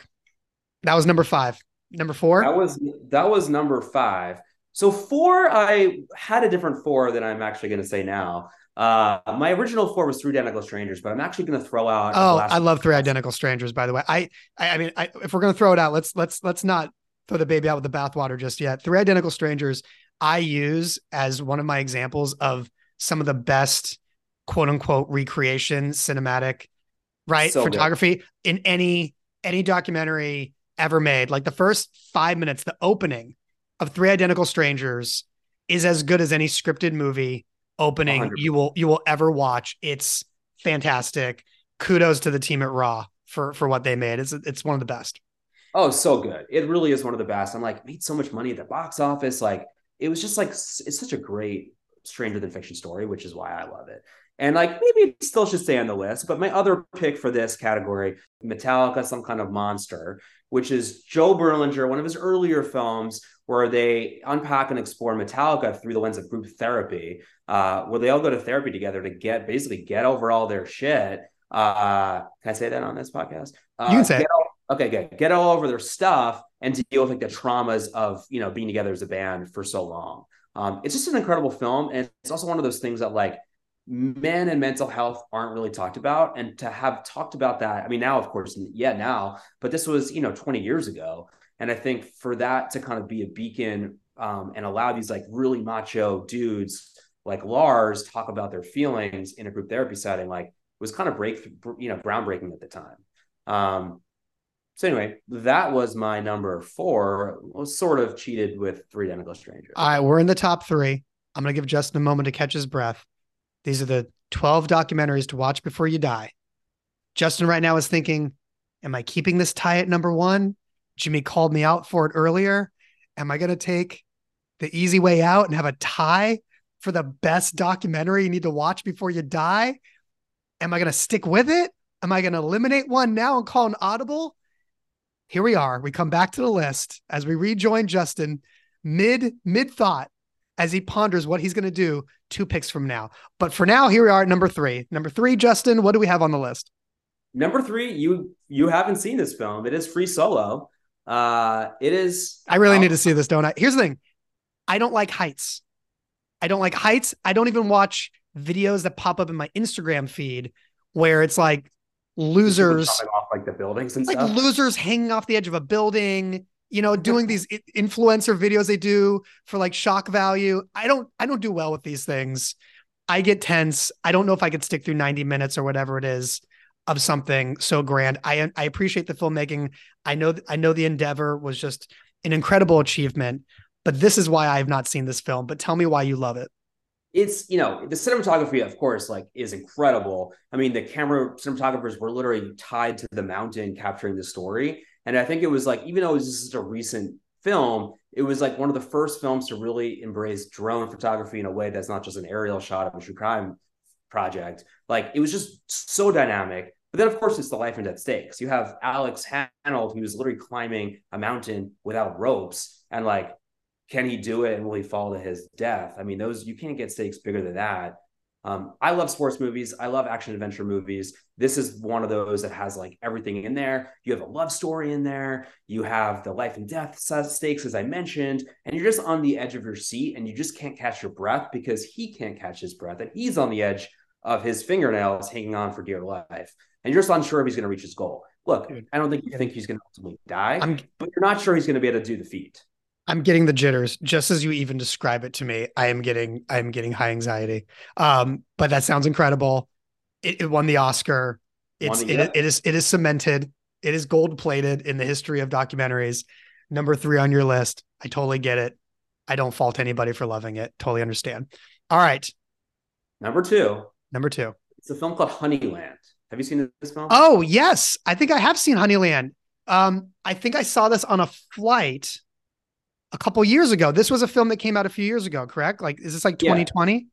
That was number five. Number four. That was that was number five. So four, I had a different four than I'm actually going to say now. Uh, my original four was Three Identical Strangers, but I'm actually going to throw out. Oh, I love Three Identical Strangers. By the way, I, I, I mean, I, if we're gonna throw it out, let's let's let's not throw the baby out with the bathwater just yet. Three Identical Strangers, I use as one of my examples of some of the best quote unquote recreation cinematic, right? So good. Photography in any any documentary ever made. Like the first five minutes, the opening of Three Identical Strangers is as good as any scripted movie opening 100. you will you will ever watch. It's fantastic. Kudos to the team at Raw for for what they made. It's it's one of the best. Oh, so good. It really is one of the best. I'm like, made so much money at the box office. Like, it was just like, it's such a great Stranger Than Fiction story, which is why I love it. And like, maybe it still should stay on the list. But my other pick for this category, Metallica, Some Kind of Monster, which is Joe Berlinger, one of his earlier films where they unpack and explore Metallica through the lens of group therapy, uh, where they all go to therapy together to get basically get over all their shit. Uh, can I say that on this podcast? Uh, You can say it. get okay, good. Get all over their stuff and to deal with like the traumas of you know being together as a band for so long. Um, it's just an incredible film, and it's also one of those things that like men and mental health aren't really talked about, and to have talked about that, I mean, now of course, yeah, now, but this was you know 20 years ago, and I think for that to kind of be a beacon um, and allow these like really macho dudes like Lars talk about their feelings in a group therapy setting, like was kind of break, you know, groundbreaking at the time. Um, so anyway, that was my number four. Was sort of cheated with Three Identical Strangers. All right, we're in the top three. I'm gonna give Justin a moment to catch his breath. These are the 12 documentaries to watch before you die. Justin right now is thinking, Am I keeping this tie at number one? Jimmy called me out for it earlier. Am I gonna take the easy way out and have a tie for the best documentary you need to watch before you die? Am I gonna stick with it? Am I gonna eliminate one now and call an audible? Here we are. We come back to the list as we rejoin Justin mid mid thought as he ponders what he's going to do two picks from now. But for now, here we are at number three. Number three, Justin, what do we have on the list? Number three, you you haven't seen this film. It is Free Solo. Uh, it is. I really need to see this, don't I? Here's the thing I don't like heights. I don't like heights. I don't even watch videos that pop up in my Instagram feed where it's like losers, like the buildings and like stuff. losers hanging off the edge of a building, you know, doing these influencer videos they do for like shock value. I don't, I don't do well with these things. I get tense. I don't know if I could stick through 90 minutes or whatever it is of something so grand. I I appreciate the filmmaking. I know I know the endeavor was just an incredible achievement, but this is why I have not seen this film. But tell me why you love it. It's you know the cinematography of course like is incredible. I mean the camera cinematographers were literally tied to the mountain capturing the story. And i think it was like even though it was just a recent film it was like one of the first films to really embrace drone photography in a way that's not just an aerial shot of a true crime project. Like it was just so dynamic. But then of course it's the life and death stakes. You have alex Honnold who's literally climbing a mountain without ropes. And like can he do it and will he fall to his death? I mean, those you can't get stakes bigger than that. Um, I love sports movies. I love action adventure movies. This is one of those that has like everything in there. You have a love story in there. You have the life and death stakes, as I mentioned, and you're just on the edge of your seat and you just can't catch your breath because he can't catch his breath and he's on the edge of his fingernails hanging on for dear life. And you're just unsure if he's going to reach his goal. Look. I don't think you think he's going to ultimately die, I'm but you're not sure he's going to be able to do the feat. I'm getting the jitters just as you even describe it to me. I am getting I am getting high anxiety. Um, but that sounds incredible. It, it won the Oscar. It's it, yeah. it is it is cemented. It is gold plated in the history of documentaries. Number three on your list. I totally get it. I don't fault anybody for loving it. Totally understand. All right. Number two. Number two. It's a film called Honeyland. Have you seen this film? Oh yes, I think I have seen Honeyland. Um, I think I saw this on a flight a couple years ago. This was a film that came out a few years ago, correct? Like, is this like 2020?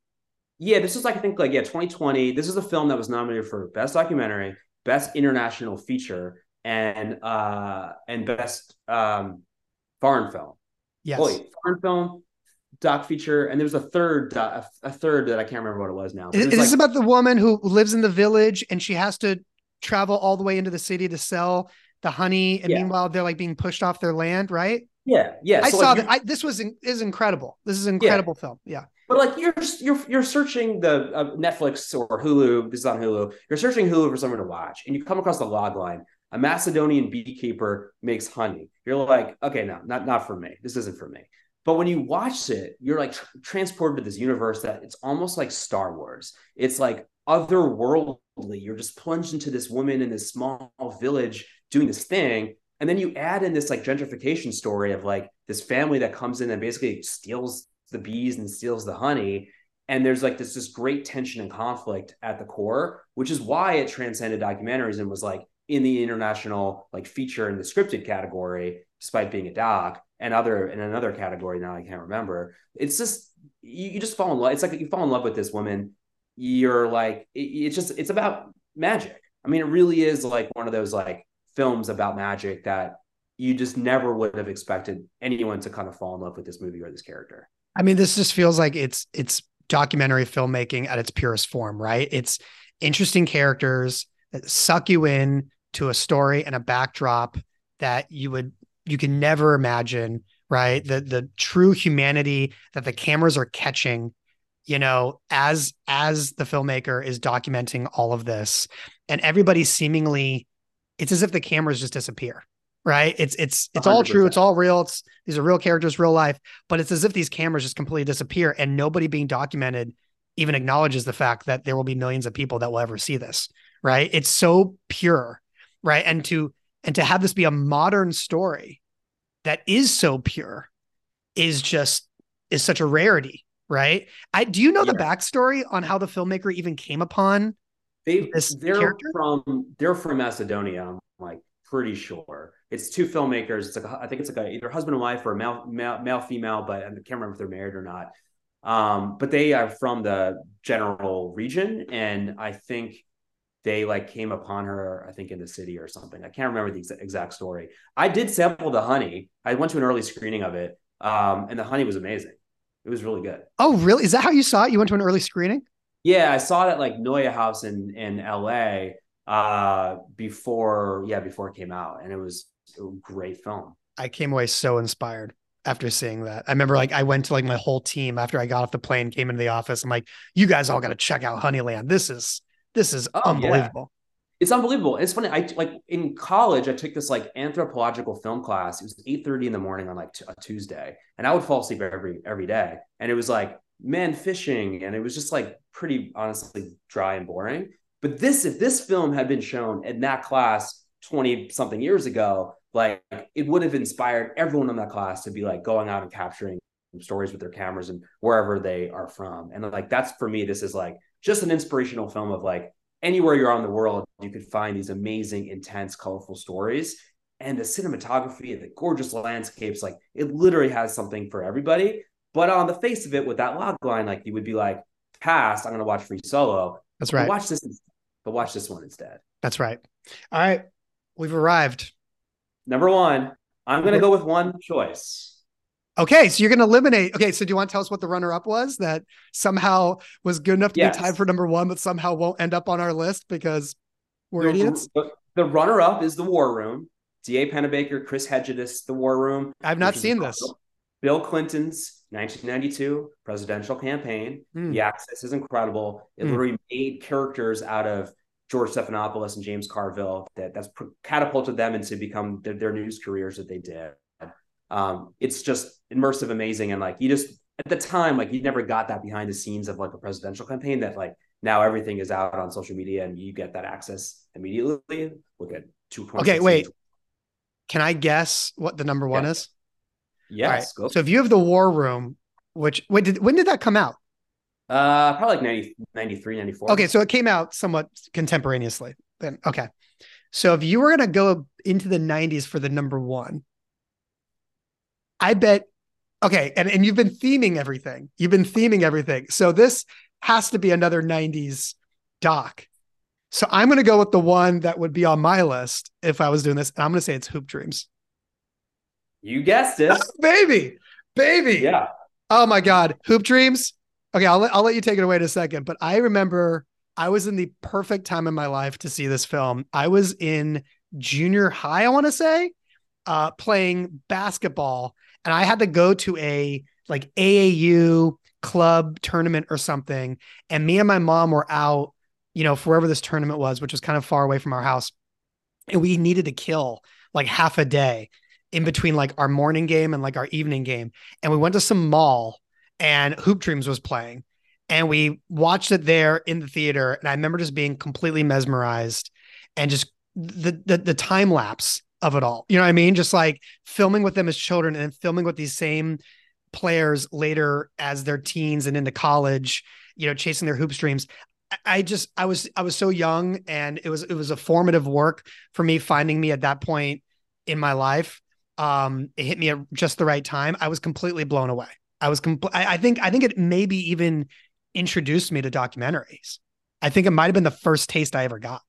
Yeah, this is like I think like yeah, 2020. This is a film that was nominated for best documentary, best international feature, and uh and best um foreign film. Yes, Wait, foreign film, doc feature, and there was a third doc, a third that I can't remember what it was now. Is, is like, this about the woman who lives in the village and she has to travel all the way into the city to sell the honey, and Yeah. meanwhile they're like being pushed off their land, right? Yeah, yeah. I so, saw like, that. I, this was in, is incredible. This is an incredible film. Yeah. But like you're you're you're searching the uh, Netflix or Hulu. This is on Hulu. You're searching Hulu for something to watch, and you come across the log line. A Macedonian beekeeper makes honey. You're like, okay, no, not not for me. This isn't for me. But when you watch it, you're like tr- transported to this universe that it's almost like Star Wars. It's like otherworldly. You're just plunged into this woman in this small village doing this thing, and then you add in this like gentrification story of like this family that comes in and basically steals the bees and steals the honey. And there's like this this great tension and conflict at the core which is why it transcended documentaries and was like in the international like feature in the scripted category despite being a doc and other in another category now i can't remember. It's just you, you just fall in love it's like you fall in love with this woman. You're like it, it's just it's about magic. I mean it really is like one of those like films about magic that you just never would have expected anyone to kind of fall in love with this movie or this character I mean, this just feels like it's it's documentary filmmaking at its purest form, right? It's interesting characters that suck you in to a story and a backdrop that you would you can never imagine, right? The the true humanity that the cameras are catching, you know, as as the filmmaker is documenting all of this, and everybody seemingly, it's as if the cameras just disappear. Right. It's it's it's all true. It's all real. It's these are real characters, real life but it's as if these cameras just completely disappear and nobody being documented even acknowledges the fact that there will be millions of people that will ever see this right it's so pure right and to and to have this be a modern story that is so pure is just is such a rarity right i do you know the backstory on how the filmmaker even came upon They they're character? from they're from Macedonia. I'm like pretty sure it's two filmmakers. It's like a, I think it's like a, either husband and wife or a male male, male female, but I can't remember if they're married or not. Um, but they are from the general region, and I think they like came upon her. I think in the city or something. I can't remember the exa- exact story. I did sample the honey. I went to an early screening of it, um, and the honey was amazing. It was really good. oh really is that how you saw it you went to an early screening Yeah, I saw it at like NeueHouse in in LA uh before yeah, before it came out and it was a great film. I came away so inspired after seeing that. I remember like I went to like my whole team after I got off the plane, came into the office. I'm like, you guys all got to check out Honeyland. This is this is Oh, yeah. unbelievable. It's unbelievable. It's funny. I like in college I took this like anthropological film class. It was 8:30 in the morning on like t- a Tuesday and I would fall asleep every every day and it was like men fishing and it was just like pretty honestly dry and boring. But this if this film had been shown in that class 20 something years ago, like it would have inspired everyone in that class to be like going out and capturing stories with their cameras and wherever they are from. And like that's for me, this is like just an inspirational film of like anywhere you're on the world, you could find these amazing, intense, colorful stories. And the cinematography and the gorgeous landscapes, like it literally has something for everybody. But on the face of it, with that log line, like you would be like, pass, I'm gonna watch Free Solo. That's But right. watch this but watch this one instead. That's right. All right. We've arrived. Number one, I'm gonna go with one choice. Okay, so you're going to eliminate. Okay, so do you want to tell us what the runner-up was that somehow was good enough to Yes. be tied for number one, but somehow won't end up on our list because we're the, idiots? The, the runner-up is The War Room. D.A. Pennebaker, Chris Hegedus, The War Room. I've not seen this. Bill Clinton's 1992 presidential campaign. Hmm. The access is incredible. It Hmm. literally made characters out of George Stephanopoulos and James Carville that that's catapulted them into become their, their news careers that they did. Um, it's just immersive, amazing, and like you just at the time like you never got that behind the scenes of like a presidential campaign that like now everything is out on social media and you get that access immediately. Look at two. Okay, wait. Can I guess what the number one Yeah. is? Yes. Right. So if you have the War Room, which when did when did that come out? Uh, probably like 90, 93, 94. Okay, so it came out somewhat contemporaneously. Then okay, so if you were gonna go into the '90s for the number one, I bet. Okay, and and you've been theming everything. You've been theming everything. So this has to be another '90s doc. So I'm gonna go with the one that would be on my list if I was doing this, and I'm gonna say it's Hoop Dreams. You guessed it, *laughs* baby, baby. Yeah. Oh my God, Hoop Dreams Okay, I'll let, I'll let you take it away in a second, but I remember I was in the perfect time in my life to see this film. I was in junior high, I want to say, uh, playing basketball, and I had to go to a like AAU club tournament or something. And me and my mom were out, you know, wherever this tournament was, which was kind of far away from our house. And we needed to kill like half a day in between like our morning game and like our evening game. And we went to some mall and Hoop Dreams was playing. And we watched it there in the theater. And I remember just being completely mesmerized and just the the, the time lapse of it all. You know what I mean? Just like filming with them as children and filming with these same players later as their teens and into college, you know, chasing their hoop dreams. I just I was I was so young and it was it was a formative work for me finding me at that point in my life. Um, it hit me at just the right time. I was completely blown away. I was compl- I, I think I think it maybe even introduced me to documentaries. I think it might have been the first taste I ever got.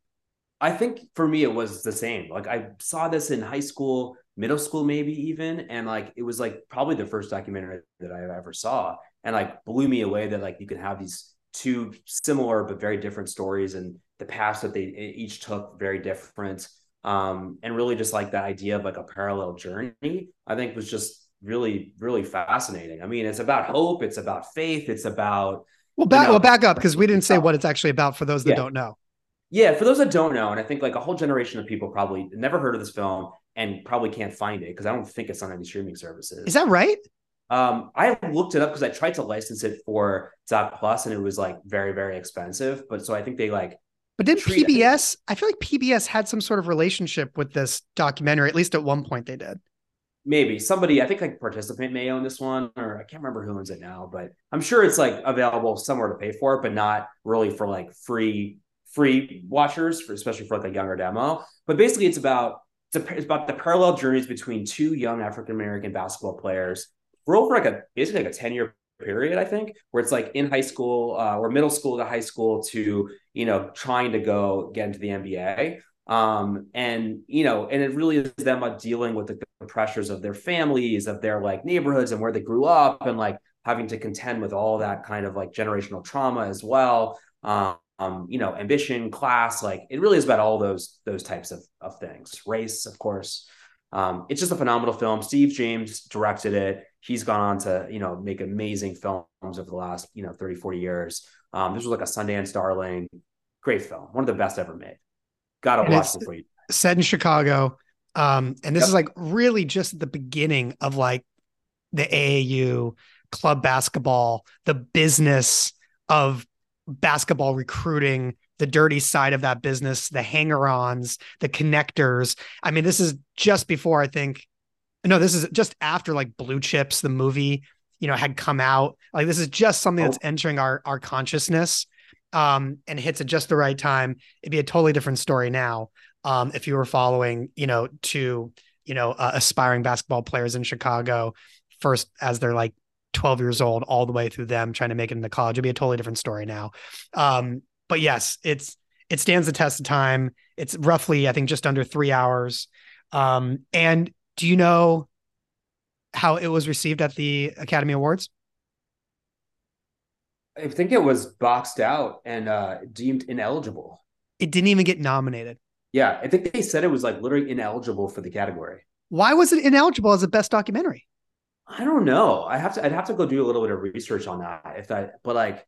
I think for me it was the same. Like I saw this in high school, middle school, maybe even, and like it was like probably the first documentary that I ever saw, and like blew me away that like you can have these two similar but very different stories and the paths that they each took very different. Um, and really just like that idea of like a parallel journey, I think was just really really fascinating. I mean, it's about hope, it's about faith, it's about well back you know, well back up because we didn't say what it's actually about for those that yeah. don't know. Yeah, for those that don't know, and I think like a whole generation of people probably never heard of this film and probably can't find it because I don't think it's on any streaming services. Is that right? Um, I looked it up because I tried to license it for Doc Plus and it was like very, very expensive. But so I think they like but did PBS? I feel like PBS had some sort of relationship with this documentary. At least at one point, they did maybe somebody i think like participant may own this one or i can't remember who owns it now but i'm sure it's like available somewhere to pay for it but not really for like free free watchers for especially for like a younger demo but basically it's about it's, a, it's about the parallel journeys between two young african american basketball players for like a basically like a 10 year period i think where it's like in high school uh, or middle school to high school to you know trying to go get into the nba um and you know and it really is them uh, dealing with the, the, pressures of their families of their like neighborhoods and where they grew up and like having to contend with all that kind of like generational trauma as well. Um, um you know ambition class like it really is about all those those types of, of things. Race of course. Um it's just a phenomenal film. Steve james directed it he's gone on to you know make amazing films over the last you know 30 40 years um this was like a sundance darling great film one of the best ever made Gotta and watch before you. Set in Chicago. Um, and this yep. is like really just at the beginning of like the AAU club basketball, the business of basketball recruiting, the dirty side of that business, the hanger-ons, the connectors. I mean, this is just before I think. No, this is just after like Blue Chips, the movie, you know, had come out. Like this is just something oh. that's entering our our consciousness um, and hits at just the right time, it'd be a totally different story now. Um, if you were following, you know, to you know, uh, aspiring basketball players in Chicago, first as they're like 12 years old, all the way through them trying to make it into college, it'd be a totally different story now. Um, but yes, it's it stands the test of time. It's roughly, I think, just under three hours. Um, and do you know how it was received at the Academy Awards? I think it was boxed out and uh, deemed ineligible. It didn't even get nominated. Yeah, I think they said it was like literally ineligible for the category. Why was it ineligible as a best documentary? I don't know. I have to. I'd have to go do a little bit of research on that. If that, but like,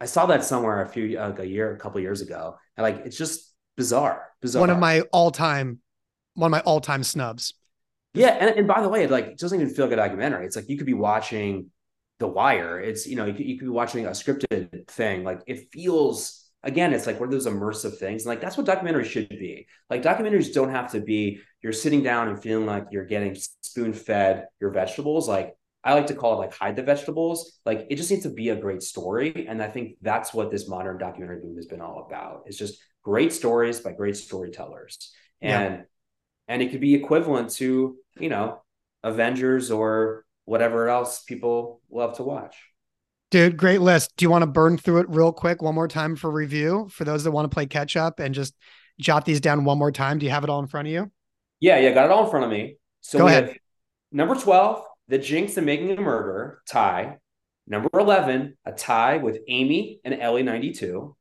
I saw that somewhere a few like a year, a couple years ago, and like it's just bizarre. Bizarre. One of my all time, one of my all time snubs. Yeah, and, and by the way, like it doesn't even feel like a documentary. It's like you could be watching the Wire. It's you know you could, you could be watching a scripted thing. Like it feels again, it's like one of those immersive things. And like that's what documentaries should be. Like documentaries don't have to be you're sitting down and feeling like you're getting spoon fed your vegetables. Like I like to call it like hide the vegetables. Like it just needs to be a great story. And I think that's what this modern documentary boom has been all about. It's just great stories by great storytellers. And yeah. And it could be equivalent to, you know, Avengers or whatever else people love to watch. Dude, great list. Do you want to burn through it real quick one more time for review for those that want to play catch up and just jot these down one more time? Do you have it all in front of you? Yeah, yeah, got it all in front of me. So Go ahead. number 12, The Jinx and Making a Murder, tie. Number 11, a tie with Amy and LA 92.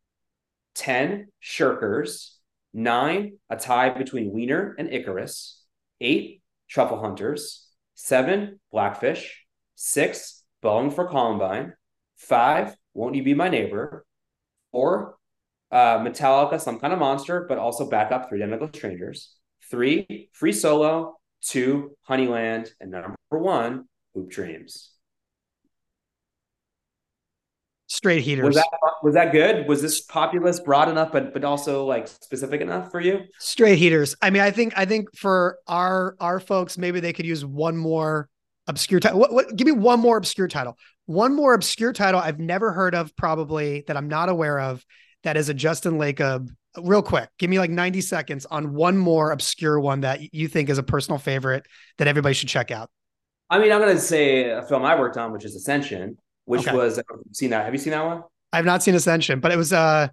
10, Shirkers. 9, a tie between Weiner and Icarus. 8, Truffle Hunters. 7, Blackfish. 6, Bowling for Columbine. Five, Won't You Be My Neighbor? Four, uh, Metallica, Some Kind of Monster, but also backup Three Identical Strangers. Three, Free Solo. Two, Honeyland. And number one, Hoop Dreams. Straight heaters. Was that was that good? Was this populist, broad enough, but but also like specific enough for you? Straight heaters. I mean, I think I think for our our folks, maybe they could use one more obscure title. What, what? Give me one more obscure title. One more obscure title I've never heard of, probably that I'm not aware of. That is a Justin Lacob. Real quick, give me like 90 seconds on one more obscure one that you think is a personal favorite that everybody should check out. I mean, I'm going to say a film I worked on, which is Ascension, which okay. was. seen that? Have you seen that one? I've not seen Ascension, but it was uh,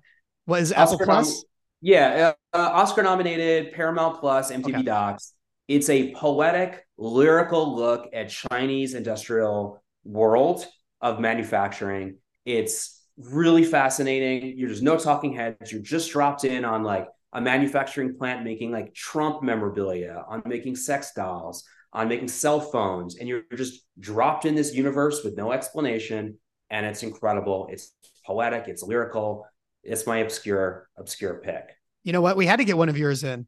was Apple Plus? Nom- yeah, uh, Oscar nominated, Paramount Plus, MTV okay. Docs. It's a poetic, lyrical look at Chinese industrial world of manufacturing. It's really fascinating. You're just no talking heads. You're just dropped in on like a manufacturing plant making like Trump memorabilia, on making sex dolls, on making cell phones, and you're just dropped in this universe with no explanation. And it's incredible. It's poetic. It's lyrical. It's my obscure, obscure pick. You know what? We had to get one of yours in.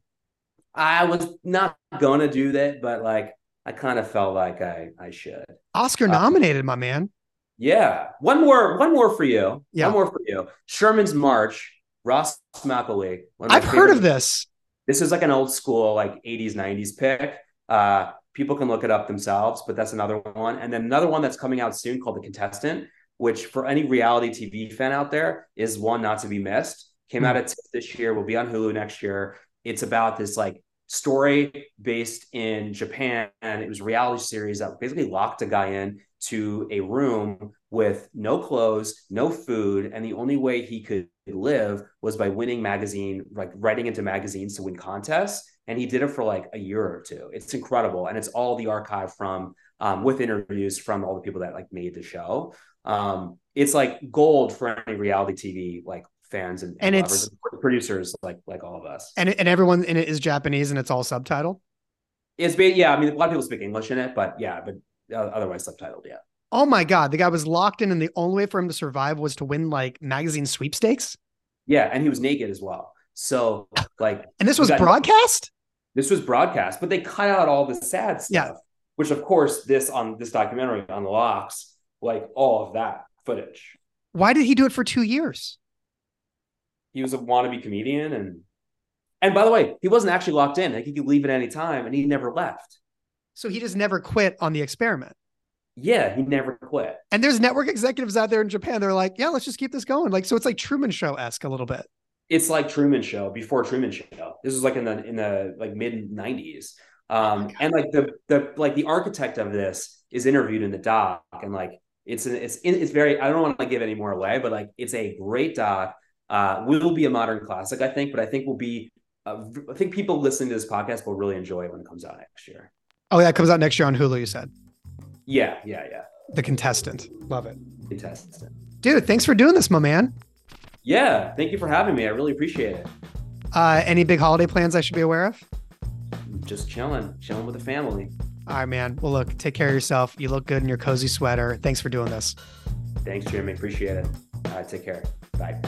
I was not gonna do that, but like I kind of felt like I I should. Oscar nominated, uh, my man. Yeah. One more, one more for you. Yeah. One more for you. Sherman's March, Ross McElwee. I've heard of this. This is like an old school, like 80s, 90s pick. Uh, people can look it up themselves, but that's another one. And then another one that's coming out soon called The Contestant, which for any reality TV fan out there is one not to be missed. Came mm-hmm. out at this year, will be on Hulu next year. It's about this like story based in Japan. And it was a reality series that basically locked a guy in to a room with no clothes, no food, and the only way he could live was by winning magazine, like writing into magazines to win contests. And he did it for like a year or two. It's incredible, and it's all the archive from um, with interviews from all the people that like made the show. Um, it's like gold for any reality TV like fans and, and, and it's producers like like all of us. And and everyone in it is Japanese and it's all subtitled. It's yeah. I mean, a lot of people speak English in it, but yeah, but otherwise subtitled. Yeah. Oh my god, the guy was locked in, and the only way for him to survive was to win like magazine sweepstakes. Yeah, and he was naked as well. So *laughs* like, and this was got, broadcast. This was broadcast, but they cut out all the sad stuff. Yeah. Which of course, this on this documentary on the locks, like all of that footage. Why did he do it for two years? He was a wannabe comedian, and and by the way, he wasn't actually locked in. Like he could leave at any time, and he never left. So he just never quit on the experiment. Yeah, he never quit. And there's network executives out there in Japan. They're like, yeah, let's just keep this going. Like, so it's like Truman Show esque a little bit. It's like Truman Show before Truman Show. This is like in the in the like mid '90s. Um, oh and like the the like the architect of this is interviewed in the doc, and like it's an, it's it's very. I don't want to give any more away, but like it's a great doc. Uh, will be a modern classic, I think, but I think will be. Uh, I think people listening to this podcast will really enjoy it when it comes out next year. Oh yeah, it comes out next year on Hulu. You said. Yeah, yeah, yeah. The contestant. Love it. Contestant. Dude, thanks for doing this, my man. Yeah, thank you for having me. I really appreciate it. Uh, any big holiday plans I should be aware of? Just chilling, chilling with the family. All right, man. Well, look, take care of yourself. You look good in your cozy sweater. Thanks for doing this. Thanks, Jimmy. Appreciate it. All right, take care. Bye.